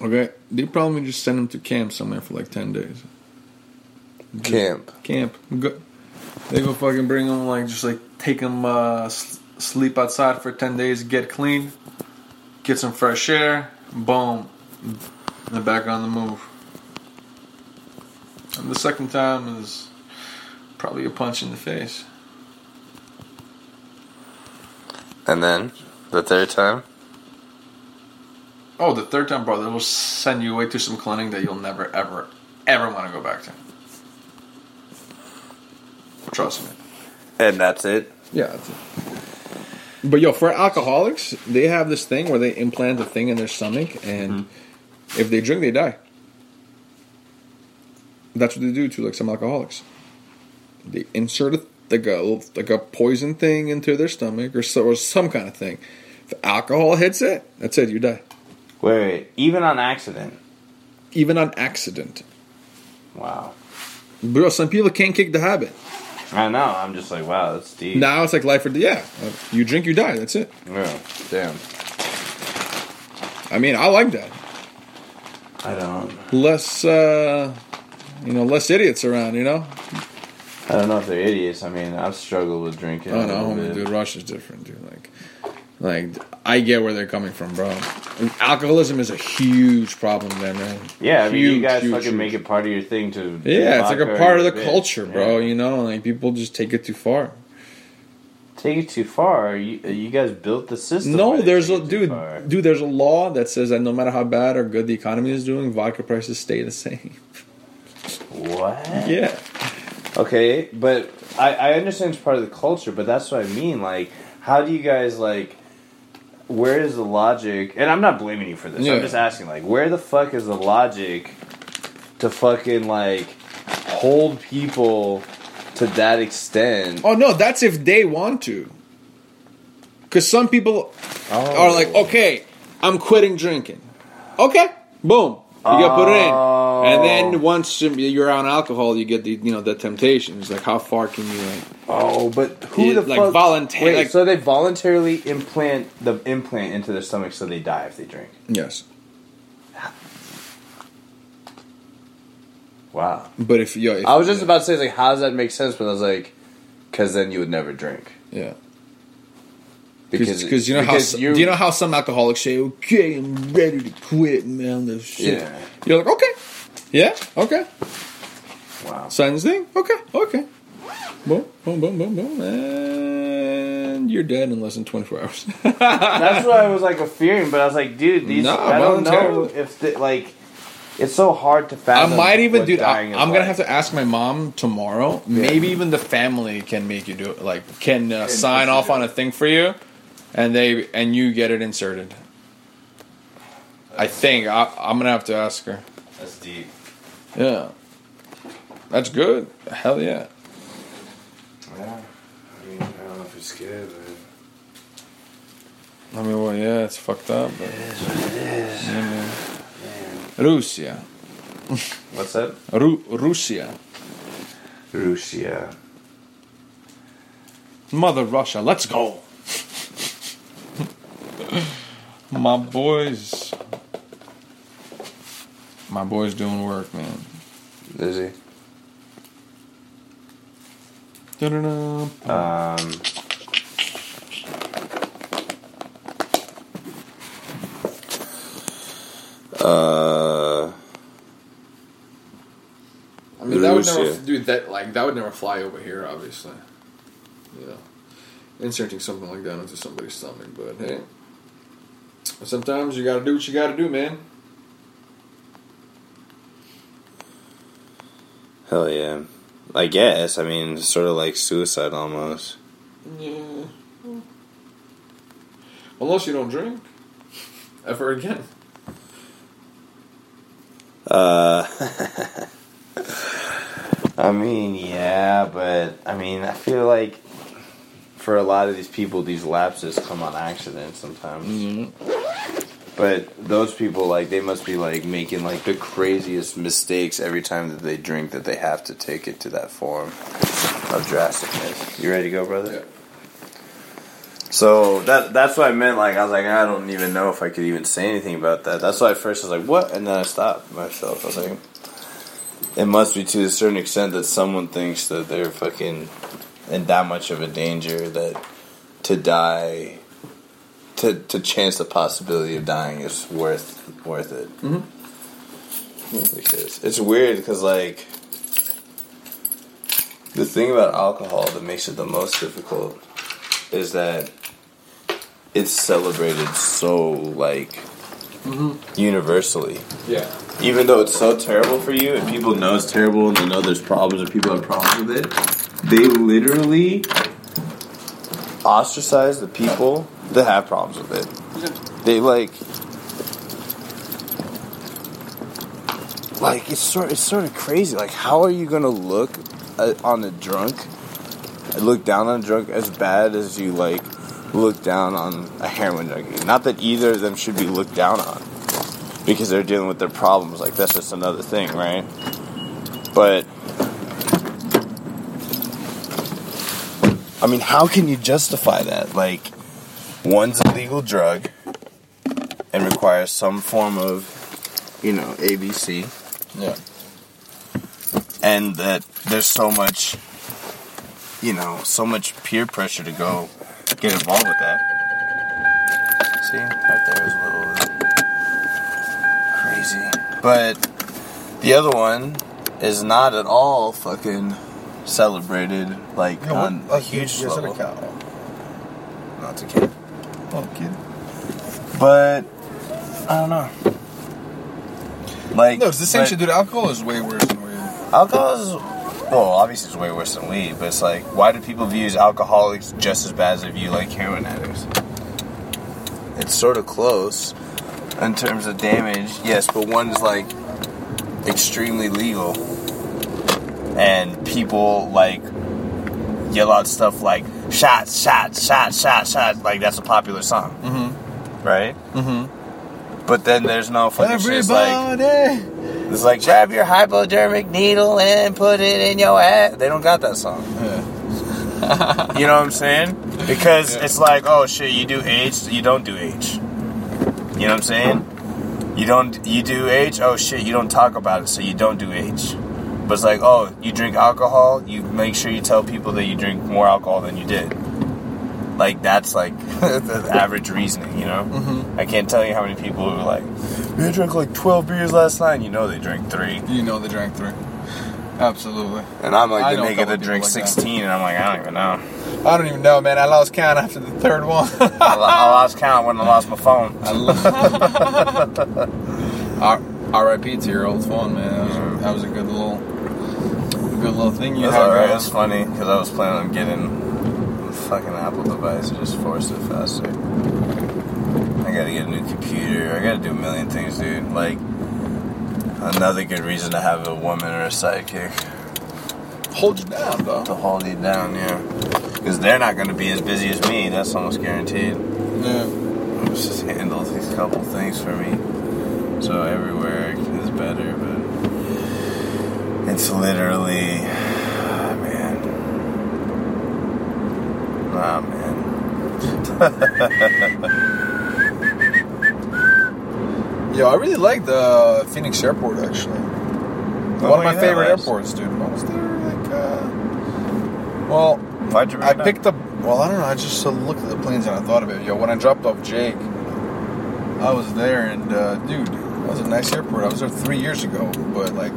Speaker 2: Okay, they probably just send him to camp somewhere for like ten days.
Speaker 1: camp.
Speaker 2: Camp, go, they go fucking bring him like just like take him uh, s- sleep outside for ten days, get clean, get some fresh air, boom, and back on the move. And the second time is probably a punch in the face.
Speaker 1: And then the third time.
Speaker 2: Oh, the third time, brother, will send you away to some clinic that you'll never, ever, ever want to go back to. Trust me.
Speaker 1: And that's it.
Speaker 2: Yeah. That's it. But yo, for alcoholics, they have this thing where they implant a thing in their stomach, and mm-hmm. if they drink, they die. That's what they do to like some alcoholics. They insert a, like a like a poison thing into their stomach or so, or some kind of thing. If alcohol hits it, that's it. You die,
Speaker 1: Wait, even on accident.
Speaker 2: even on accident.
Speaker 1: Wow.
Speaker 2: Bro, some people can't kick the habit.
Speaker 1: I know. I'm just like, wow, that's deep.
Speaker 2: Now it's like life or death. Yeah, you drink, you die. That's it.
Speaker 1: Yeah, damn.
Speaker 2: I mean, I like that.
Speaker 1: I don't.
Speaker 2: Less, uh, you know, less idiots around. You know.
Speaker 1: I don't know if they're idiots. I mean, I've struggled with drinking.
Speaker 2: Oh no, homie, dude, Russia's different, dude. Like, like I get where they're coming from, bro. Alcoholism is a huge problem there, man.
Speaker 1: Yeah, I mean, you guys
Speaker 2: huge,
Speaker 1: fucking
Speaker 2: huge.
Speaker 1: make it part of your thing to.
Speaker 2: Yeah, it's like a part of the
Speaker 1: bitch.
Speaker 2: culture, bro.
Speaker 1: Yeah.
Speaker 2: You know, like people just take it too far.
Speaker 1: Take it too far. You, you guys built the system.
Speaker 2: No, there's a dude,
Speaker 1: far?
Speaker 2: dude. There's a law that says that no matter how bad or good the economy is doing, vodka prices stay the same.
Speaker 1: What?
Speaker 2: Yeah.
Speaker 1: Okay, but I, I understand it's part of the culture, but that's what I mean. Like, how do you guys like? Where is the logic? And I'm not blaming you for this.
Speaker 2: Yeah.
Speaker 1: I'm just asking, like, where the fuck is the logic to fucking like hold people to that extent?
Speaker 2: Oh no, that's if they want to. Because some people
Speaker 1: Oh.
Speaker 2: are like, okay, I'm quitting drinking. Okay, boom, you got to put it in, and
Speaker 1: Oh.
Speaker 2: then once you're on alcohol, you get the you know the temptations. Like, how far can you like?
Speaker 1: Oh, but who
Speaker 2: Yeah,
Speaker 1: the
Speaker 2: like
Speaker 1: fuck?
Speaker 2: voluntar-
Speaker 1: Wait,
Speaker 2: like-
Speaker 1: so they voluntarily implant the implant into their stomach so they die if they drink.
Speaker 2: Yes,
Speaker 1: Wow.
Speaker 2: but if yo, if,
Speaker 1: I was just about to say like, how does that make sense? But I was like, because then you would never drink
Speaker 2: yeah.
Speaker 1: Because-
Speaker 2: because you know
Speaker 1: because
Speaker 2: how
Speaker 1: you're-
Speaker 2: do you know how some alcoholics say, "Okay, I'm ready to quit, man." This shit.
Speaker 1: Yeah.
Speaker 2: You're like, okay, yeah, okay.
Speaker 1: Wow.
Speaker 2: Signs thing, okay, okay. Boom, boom, boom, boom, boom, and you're dead in less than 24 hours. (laughs)
Speaker 4: That's what I was like fearing, but I was like, dude, these
Speaker 2: No,
Speaker 4: I don't know if the, like it's so hard to
Speaker 2: I might even do. I, I'm
Speaker 4: is
Speaker 2: gonna have to ask my mom tomorrow. Maybe even the family can make you do it. Like, can uh, sign off on a thing for you, and they and you get it inserted. I think I, I'm gonna have to ask her.
Speaker 1: That's deep.
Speaker 2: Yeah, that's good. Hell yeah.
Speaker 1: Yeah. I mean, I don't know if it's good, but
Speaker 2: I mean, well, yeah, it's fucked up. But,
Speaker 1: it is what it is.
Speaker 2: yeah, man.
Speaker 1: Man.
Speaker 2: Russia,
Speaker 1: What's that?
Speaker 2: Ru- Russia,
Speaker 1: Russia.
Speaker 2: Mother Russia. Let's go. My boys, my boys doing work, man.
Speaker 1: Is he?
Speaker 2: Da-da-da.
Speaker 1: Um. Uh,
Speaker 2: I mean, that would never,
Speaker 1: Russia.
Speaker 2: dude. That like that would never fly over here, obviously. You know, inserting something like that into somebody's stomach, but hey, sometimes you got to do what you got to do, man.
Speaker 1: hell yeah. I guess. I mean, it's sort of like suicide almost.
Speaker 2: Yeah. Unless you don't drink ever again.
Speaker 1: Uh, (laughs) I mean, yeah, but I mean, I feel like for a lot of these people, these lapses come on accident sometimes.
Speaker 2: Mm-hmm.
Speaker 1: But those people, like, they must be like making like the craziest mistakes every time that they drink that they have to take it to that form of drasticness. You ready to go, brother?
Speaker 2: Yeah.
Speaker 1: So that that's what I meant. Like I was like, I don't even know if I could even say anything about that. That's why at first I was like, what? And then I stopped myself. I was like, it must be to a certain extent that someone thinks that they're fucking in that much of a danger that to die, to to chance the possibility of dying is worth worth it. Mm-hmm. Because it's weird because like the thing about alcohol that makes it the most difficult is that it's celebrated so like mm-hmm. universally.
Speaker 2: Yeah.
Speaker 1: Even though it's so terrible for you, and people know it's terrible, and they know there's problems, and people have problems with it, they literally ostracize the people that have problems with it. They like, like it's sort, it's sort of crazy. Like, how are you gonna look uh, on a drunk, look down on a drunk as bad as you like look down on a heroin junkie? Not that either of them should be looked down on because they're dealing with their problems. Like that's just another thing, right? But I mean, how can you justify that? Like, one's a legal drug and requires some form of, you know, ABC,
Speaker 2: Yeah.
Speaker 1: and that there's so much, you know, so much peer pressure to go get involved with that. See, right there is a little crazy. But the other one is not at all fucking celebrated, like on a huge level. No, it's a kid.
Speaker 2: Oh, kid.
Speaker 1: But I don't know. Like
Speaker 2: No, it's the same
Speaker 1: but
Speaker 2: shit, dude. Alcohol is way worse than weed.
Speaker 1: Alcohol is well, obviously it's way worse than weed, but it's like why do people view alcoholics just as bad as they view like heroin addicts? It's sort of close in terms of damage, yes, but one's like extremely legal, and people like yell out stuff like "shots, shots, shots, shots, shots." Like that's a popular song, mm-hmm. right? Mm-hmm. But then there's no fucking shit. It's like it's like grab your hypodermic needle and put it in your ass. They don't got that song. (laughs) you know what I'm saying? Because it's like, oh shit, you do H, you don't do H. You know what I'm saying? You don't you do H, oh shit, you don't talk about it, so you don't do H. But it's like, oh, you drink alcohol, you make sure you tell people that you drink more alcohol than you did. like that's like (laughs) the average reasoning, you know.
Speaker 2: Mm-hmm.
Speaker 1: I can't tell you how many people who are like, "Man, I drank like twelve beers last night." You know, they drank three,
Speaker 2: You know they drank three. Absolutely.
Speaker 1: and I'm like,
Speaker 2: I
Speaker 1: they
Speaker 2: know a
Speaker 1: make it
Speaker 2: couple
Speaker 1: to drink
Speaker 2: people like that.
Speaker 1: sixteen, and I'm like, I don't even know.
Speaker 2: I don't even know, man. I lost count after the third one. (laughs)
Speaker 1: I, lost count when I lost my phone.
Speaker 2: I. (laughs) R.I.P. to your old phone, man. That was, that was a good little, good little thing you
Speaker 1: was
Speaker 2: had.
Speaker 1: alright. It was funny because I was planning on getting a fucking Apple device and just forced it faster. I gotta get a new computer. I gotta do a million things, dude. Like another good reason to have a woman or a sidekick
Speaker 2: Hold you down, though.
Speaker 1: to hold you down, yeah. Because they're not gonna be as busy as me. That's almost guaranteed.
Speaker 2: Yeah.
Speaker 1: Just handle these couple things for me. So everywhere is better, but it's literally, ah, man. Nah, man. (laughs)
Speaker 2: Yo, I really like the Phoenix Airport actually.
Speaker 1: Oh,
Speaker 2: One of my
Speaker 1: yeah,
Speaker 2: favorite
Speaker 1: nice.
Speaker 2: airports, dude. I was there like, uh, well,
Speaker 1: Why'd you
Speaker 2: I
Speaker 1: it
Speaker 2: picked up. Well, I don't know. I just uh, looked at the planes and I thought of it. Yo, when I dropped off Jake, I was there, and uh, dude, that was a nice airport. I was there three years ago, but like,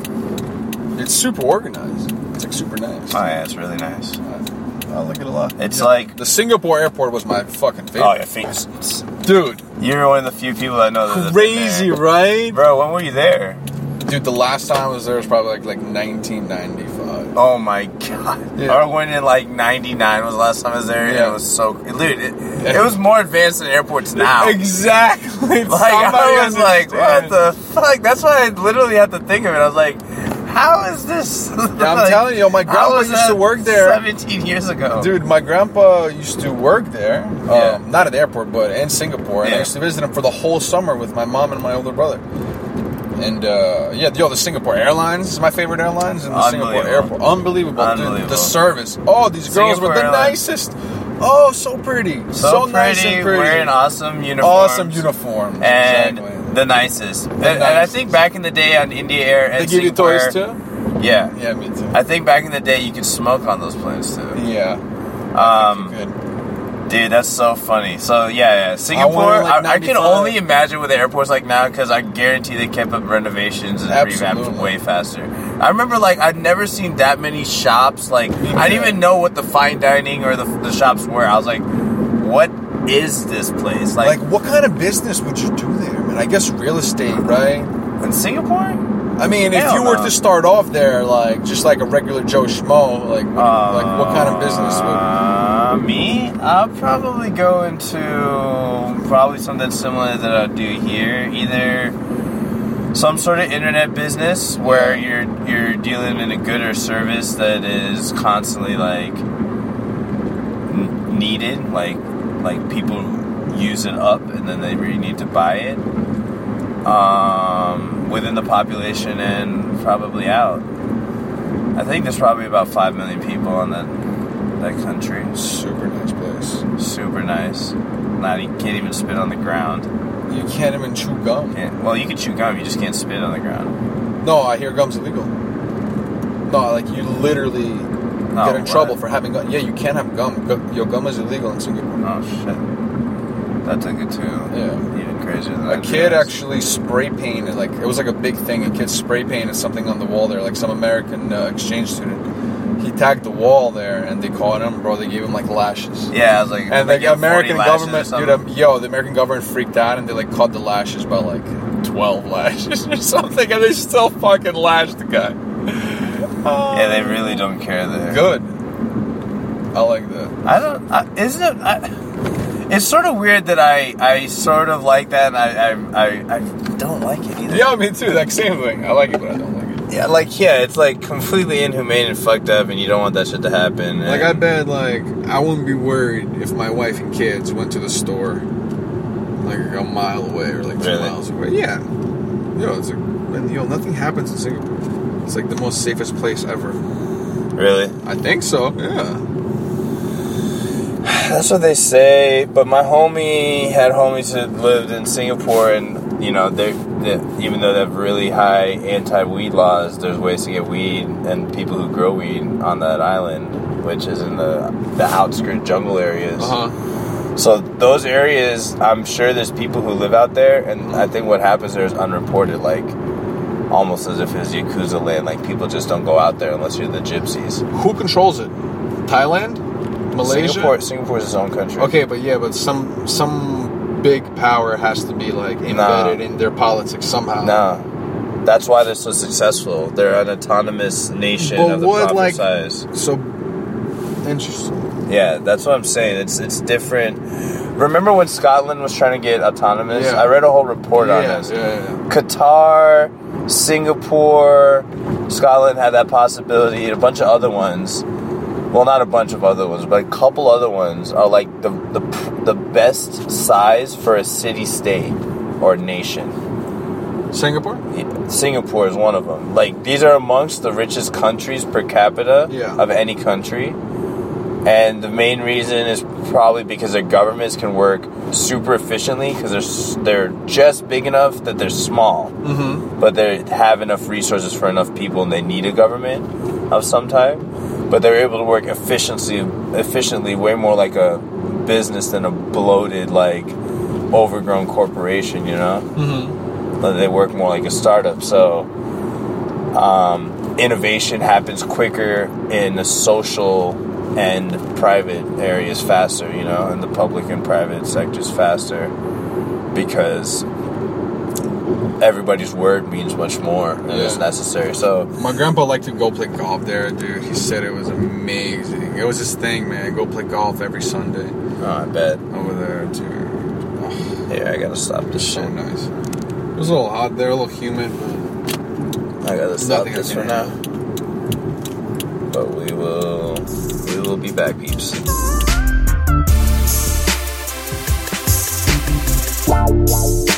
Speaker 2: it's super organized. It's like super nice.
Speaker 1: Oh yeah, it's really nice.
Speaker 2: I like it a lot.
Speaker 1: It's like-
Speaker 2: the Singapore airport was my fucking favorite.
Speaker 1: Oh yeah, Phoenix.
Speaker 2: dude,
Speaker 1: You're one of the few people I know that been
Speaker 2: crazy,
Speaker 1: there.
Speaker 2: right?
Speaker 1: Bro, when were you there?
Speaker 2: Dude, the last time I was there was probably like like 1995.
Speaker 1: Oh my god.
Speaker 2: Yeah.
Speaker 1: I went in like 99 was the last time I was there. and
Speaker 2: Yeah.
Speaker 1: it was so. Dude, it, it was more advanced than airports now.
Speaker 2: Exactly. (laughs)
Speaker 1: Like, I was like, what the fuck? That's why I literally had to think of it. I was like, how is this?
Speaker 2: Yeah, I'm (laughs) telling you, my grandpa used to work there.
Speaker 1: 17 years ago.
Speaker 2: Dude, my grandpa used to work there.
Speaker 1: Yeah.
Speaker 2: Um, not at the airport, but in Singapore. And I used to visit him for the whole summer with my mom and my older brother. And uh, yeah, yo, the Singapore Airlines is my favorite airlines, and the Singapore Airport, unbelievable, dude.
Speaker 1: Unbelievable.
Speaker 2: The service, oh, these girls
Speaker 1: Singapore
Speaker 2: were the
Speaker 1: Airlines.
Speaker 2: nicest. Oh, so pretty, so,
Speaker 1: so, pretty,
Speaker 2: nice and pretty,
Speaker 1: wearing awesome uniforms.
Speaker 2: awesome uniforms,
Speaker 1: And
Speaker 2: exactly.
Speaker 1: The nicest. and, and I think back in the day on India Air and
Speaker 2: They give you toys too.
Speaker 1: Yeah.
Speaker 2: Yeah, me too.
Speaker 1: I think back in the day you could smoke on those planes too.
Speaker 2: yeah,
Speaker 1: Um,
Speaker 2: good.
Speaker 1: Dude, that's so funny. So yeah, yeah. Singapore. I,
Speaker 2: like,
Speaker 1: I can only imagine what the airport's like now because I guarantee they kept up renovations and revamped
Speaker 2: Absolutely.
Speaker 1: way faster. I remember like I'd never seen that many shops. Like I didn't even know what the fine dining or the, the shops were. I was like, what is this place?
Speaker 2: Like,
Speaker 1: Like,
Speaker 2: what kind of business would you do there? I guess real estate, right?
Speaker 1: in Singapore?
Speaker 2: I mean, if you were to start off there, like just like a regular Joe Schmo, like what, like what kind of business would?
Speaker 1: Uh, me? I'll probably go into probably something similar that I'll do here. Either some sort of internet business where you're you're dealing in a good or service that is constantly like needed, like like people use it up and then they really need to buy it. Um, within the population and probably out. I think there's probably about five million people in that that country.
Speaker 2: Super nice place.
Speaker 1: Super nice. Not you can't even spit on the ground.
Speaker 2: You can't even chew gum.
Speaker 1: Can't, well, you can chew gum, you just can't spit on the ground.
Speaker 2: No, I hear gum's illegal. No, like you literally
Speaker 1: Oh,
Speaker 2: get in
Speaker 1: what?
Speaker 2: trouble for having gum. Yeah, you can't have gum. Your gum is illegal in Singapore.
Speaker 1: Oh shit. That took it to
Speaker 2: Yeah.
Speaker 1: Crazier than
Speaker 2: A kid actually spray painted, like it was like a big thing. A kid spray painted something on the wall there, like some American uh, exchange student. He tagged the wall there, and they caught him, bro. They gave him like lashes.
Speaker 1: Yeah, I was like,
Speaker 2: And
Speaker 1: like,
Speaker 2: the American
Speaker 1: 40 lashes or
Speaker 2: government, dude, um, yo, the American government freaked out and they like cut the lashes by like twelve lashes or (laughs) something, and they still fucking lashed the guy.
Speaker 1: yeah, they really don't care there.
Speaker 2: Good. I like that.
Speaker 1: I don't. I, isn't it? I, it's sort of weird that I I sort of like that, and I I, I, I don't like it either.
Speaker 2: Yeah, me too. Like same thing. I like it, but I don't like it.
Speaker 1: Yeah, like yeah, it's like completely inhumane and fucked up, and you don't want that shit to happen.
Speaker 2: Like I bet, like I wouldn't be worried if my wife and kids went to the store, like a mile away or like two
Speaker 1: Really?
Speaker 2: miles away. Yeah, yo, it's like, and yo, nothing happens in Singapore. It's like the most safest place ever.
Speaker 1: really.
Speaker 2: I think so. Yeah.
Speaker 1: That's what they say. But my homie had homies that lived in Singapore, and you know, they they- even though they have really high anti-weed laws, there's ways to get weed, and people who grow weed on that island which is in the the outskirt jungle areas.
Speaker 2: Uh huh.
Speaker 1: So those areas, I'm sure there's people who live out there, and I think what happens there is unreported, like almost as if it's yakuza land. Like people just don't go out there unless you're the gypsies.
Speaker 2: Who controls it? Thailand, Malaysia.
Speaker 1: Singapore, is its own country.
Speaker 2: Okay, but yeah, but some some big power has to be like embedded in their politics somehow.
Speaker 1: Nah. that's why they're so successful. They're an autonomous nation
Speaker 2: But
Speaker 1: of the
Speaker 2: what,
Speaker 1: proper
Speaker 2: like-
Speaker 1: size.
Speaker 2: So interesting.
Speaker 1: Yeah, that's what I'm saying. It's it's different. Remember when Scotland was trying to get autonomous?
Speaker 2: Yeah.
Speaker 1: I read a whole report on
Speaker 2: Yeah,
Speaker 1: this.
Speaker 2: yeah, yeah.
Speaker 1: Qatar, Singapore, Scotland had that possibility, and a bunch of other ones. Well, not a bunch of other ones, but a couple other ones are like the the the best size for a city state or nation.
Speaker 2: Singapore.
Speaker 1: Singapore is one of them. Like these are amongst the richest countries per capita
Speaker 2: Yeah.
Speaker 1: of any country. And the main reason is probably because their governments can work super efficiently because they're they're just big enough that they're small,
Speaker 2: Mm-hmm.
Speaker 1: but they have enough resources for enough people, and they need a government of some type. But they're able to work efficiently, efficiently, way more like a business than a bloated, like overgrown corporation. You know
Speaker 2: Mm-hmm.
Speaker 1: but they work more like a startup. So um, innovation happens quicker in the social and private areas faster, you know, and the public and private sectors faster because everybody's word means much more and it's necessary. So
Speaker 2: My grandpa liked to go play golf there, dude. He said it was amazing. It was his thing, man. Go play golf every Sunday
Speaker 1: oh, I bet.
Speaker 2: over there, dude. Oh,
Speaker 1: Here, I gotta stop this
Speaker 2: so
Speaker 1: shit.
Speaker 2: nice. It was a little hot there, a little humid.
Speaker 1: I gotta stop
Speaker 2: Nothing
Speaker 1: this for now. But we will, we will be back, peeps.
Speaker 5: Wow.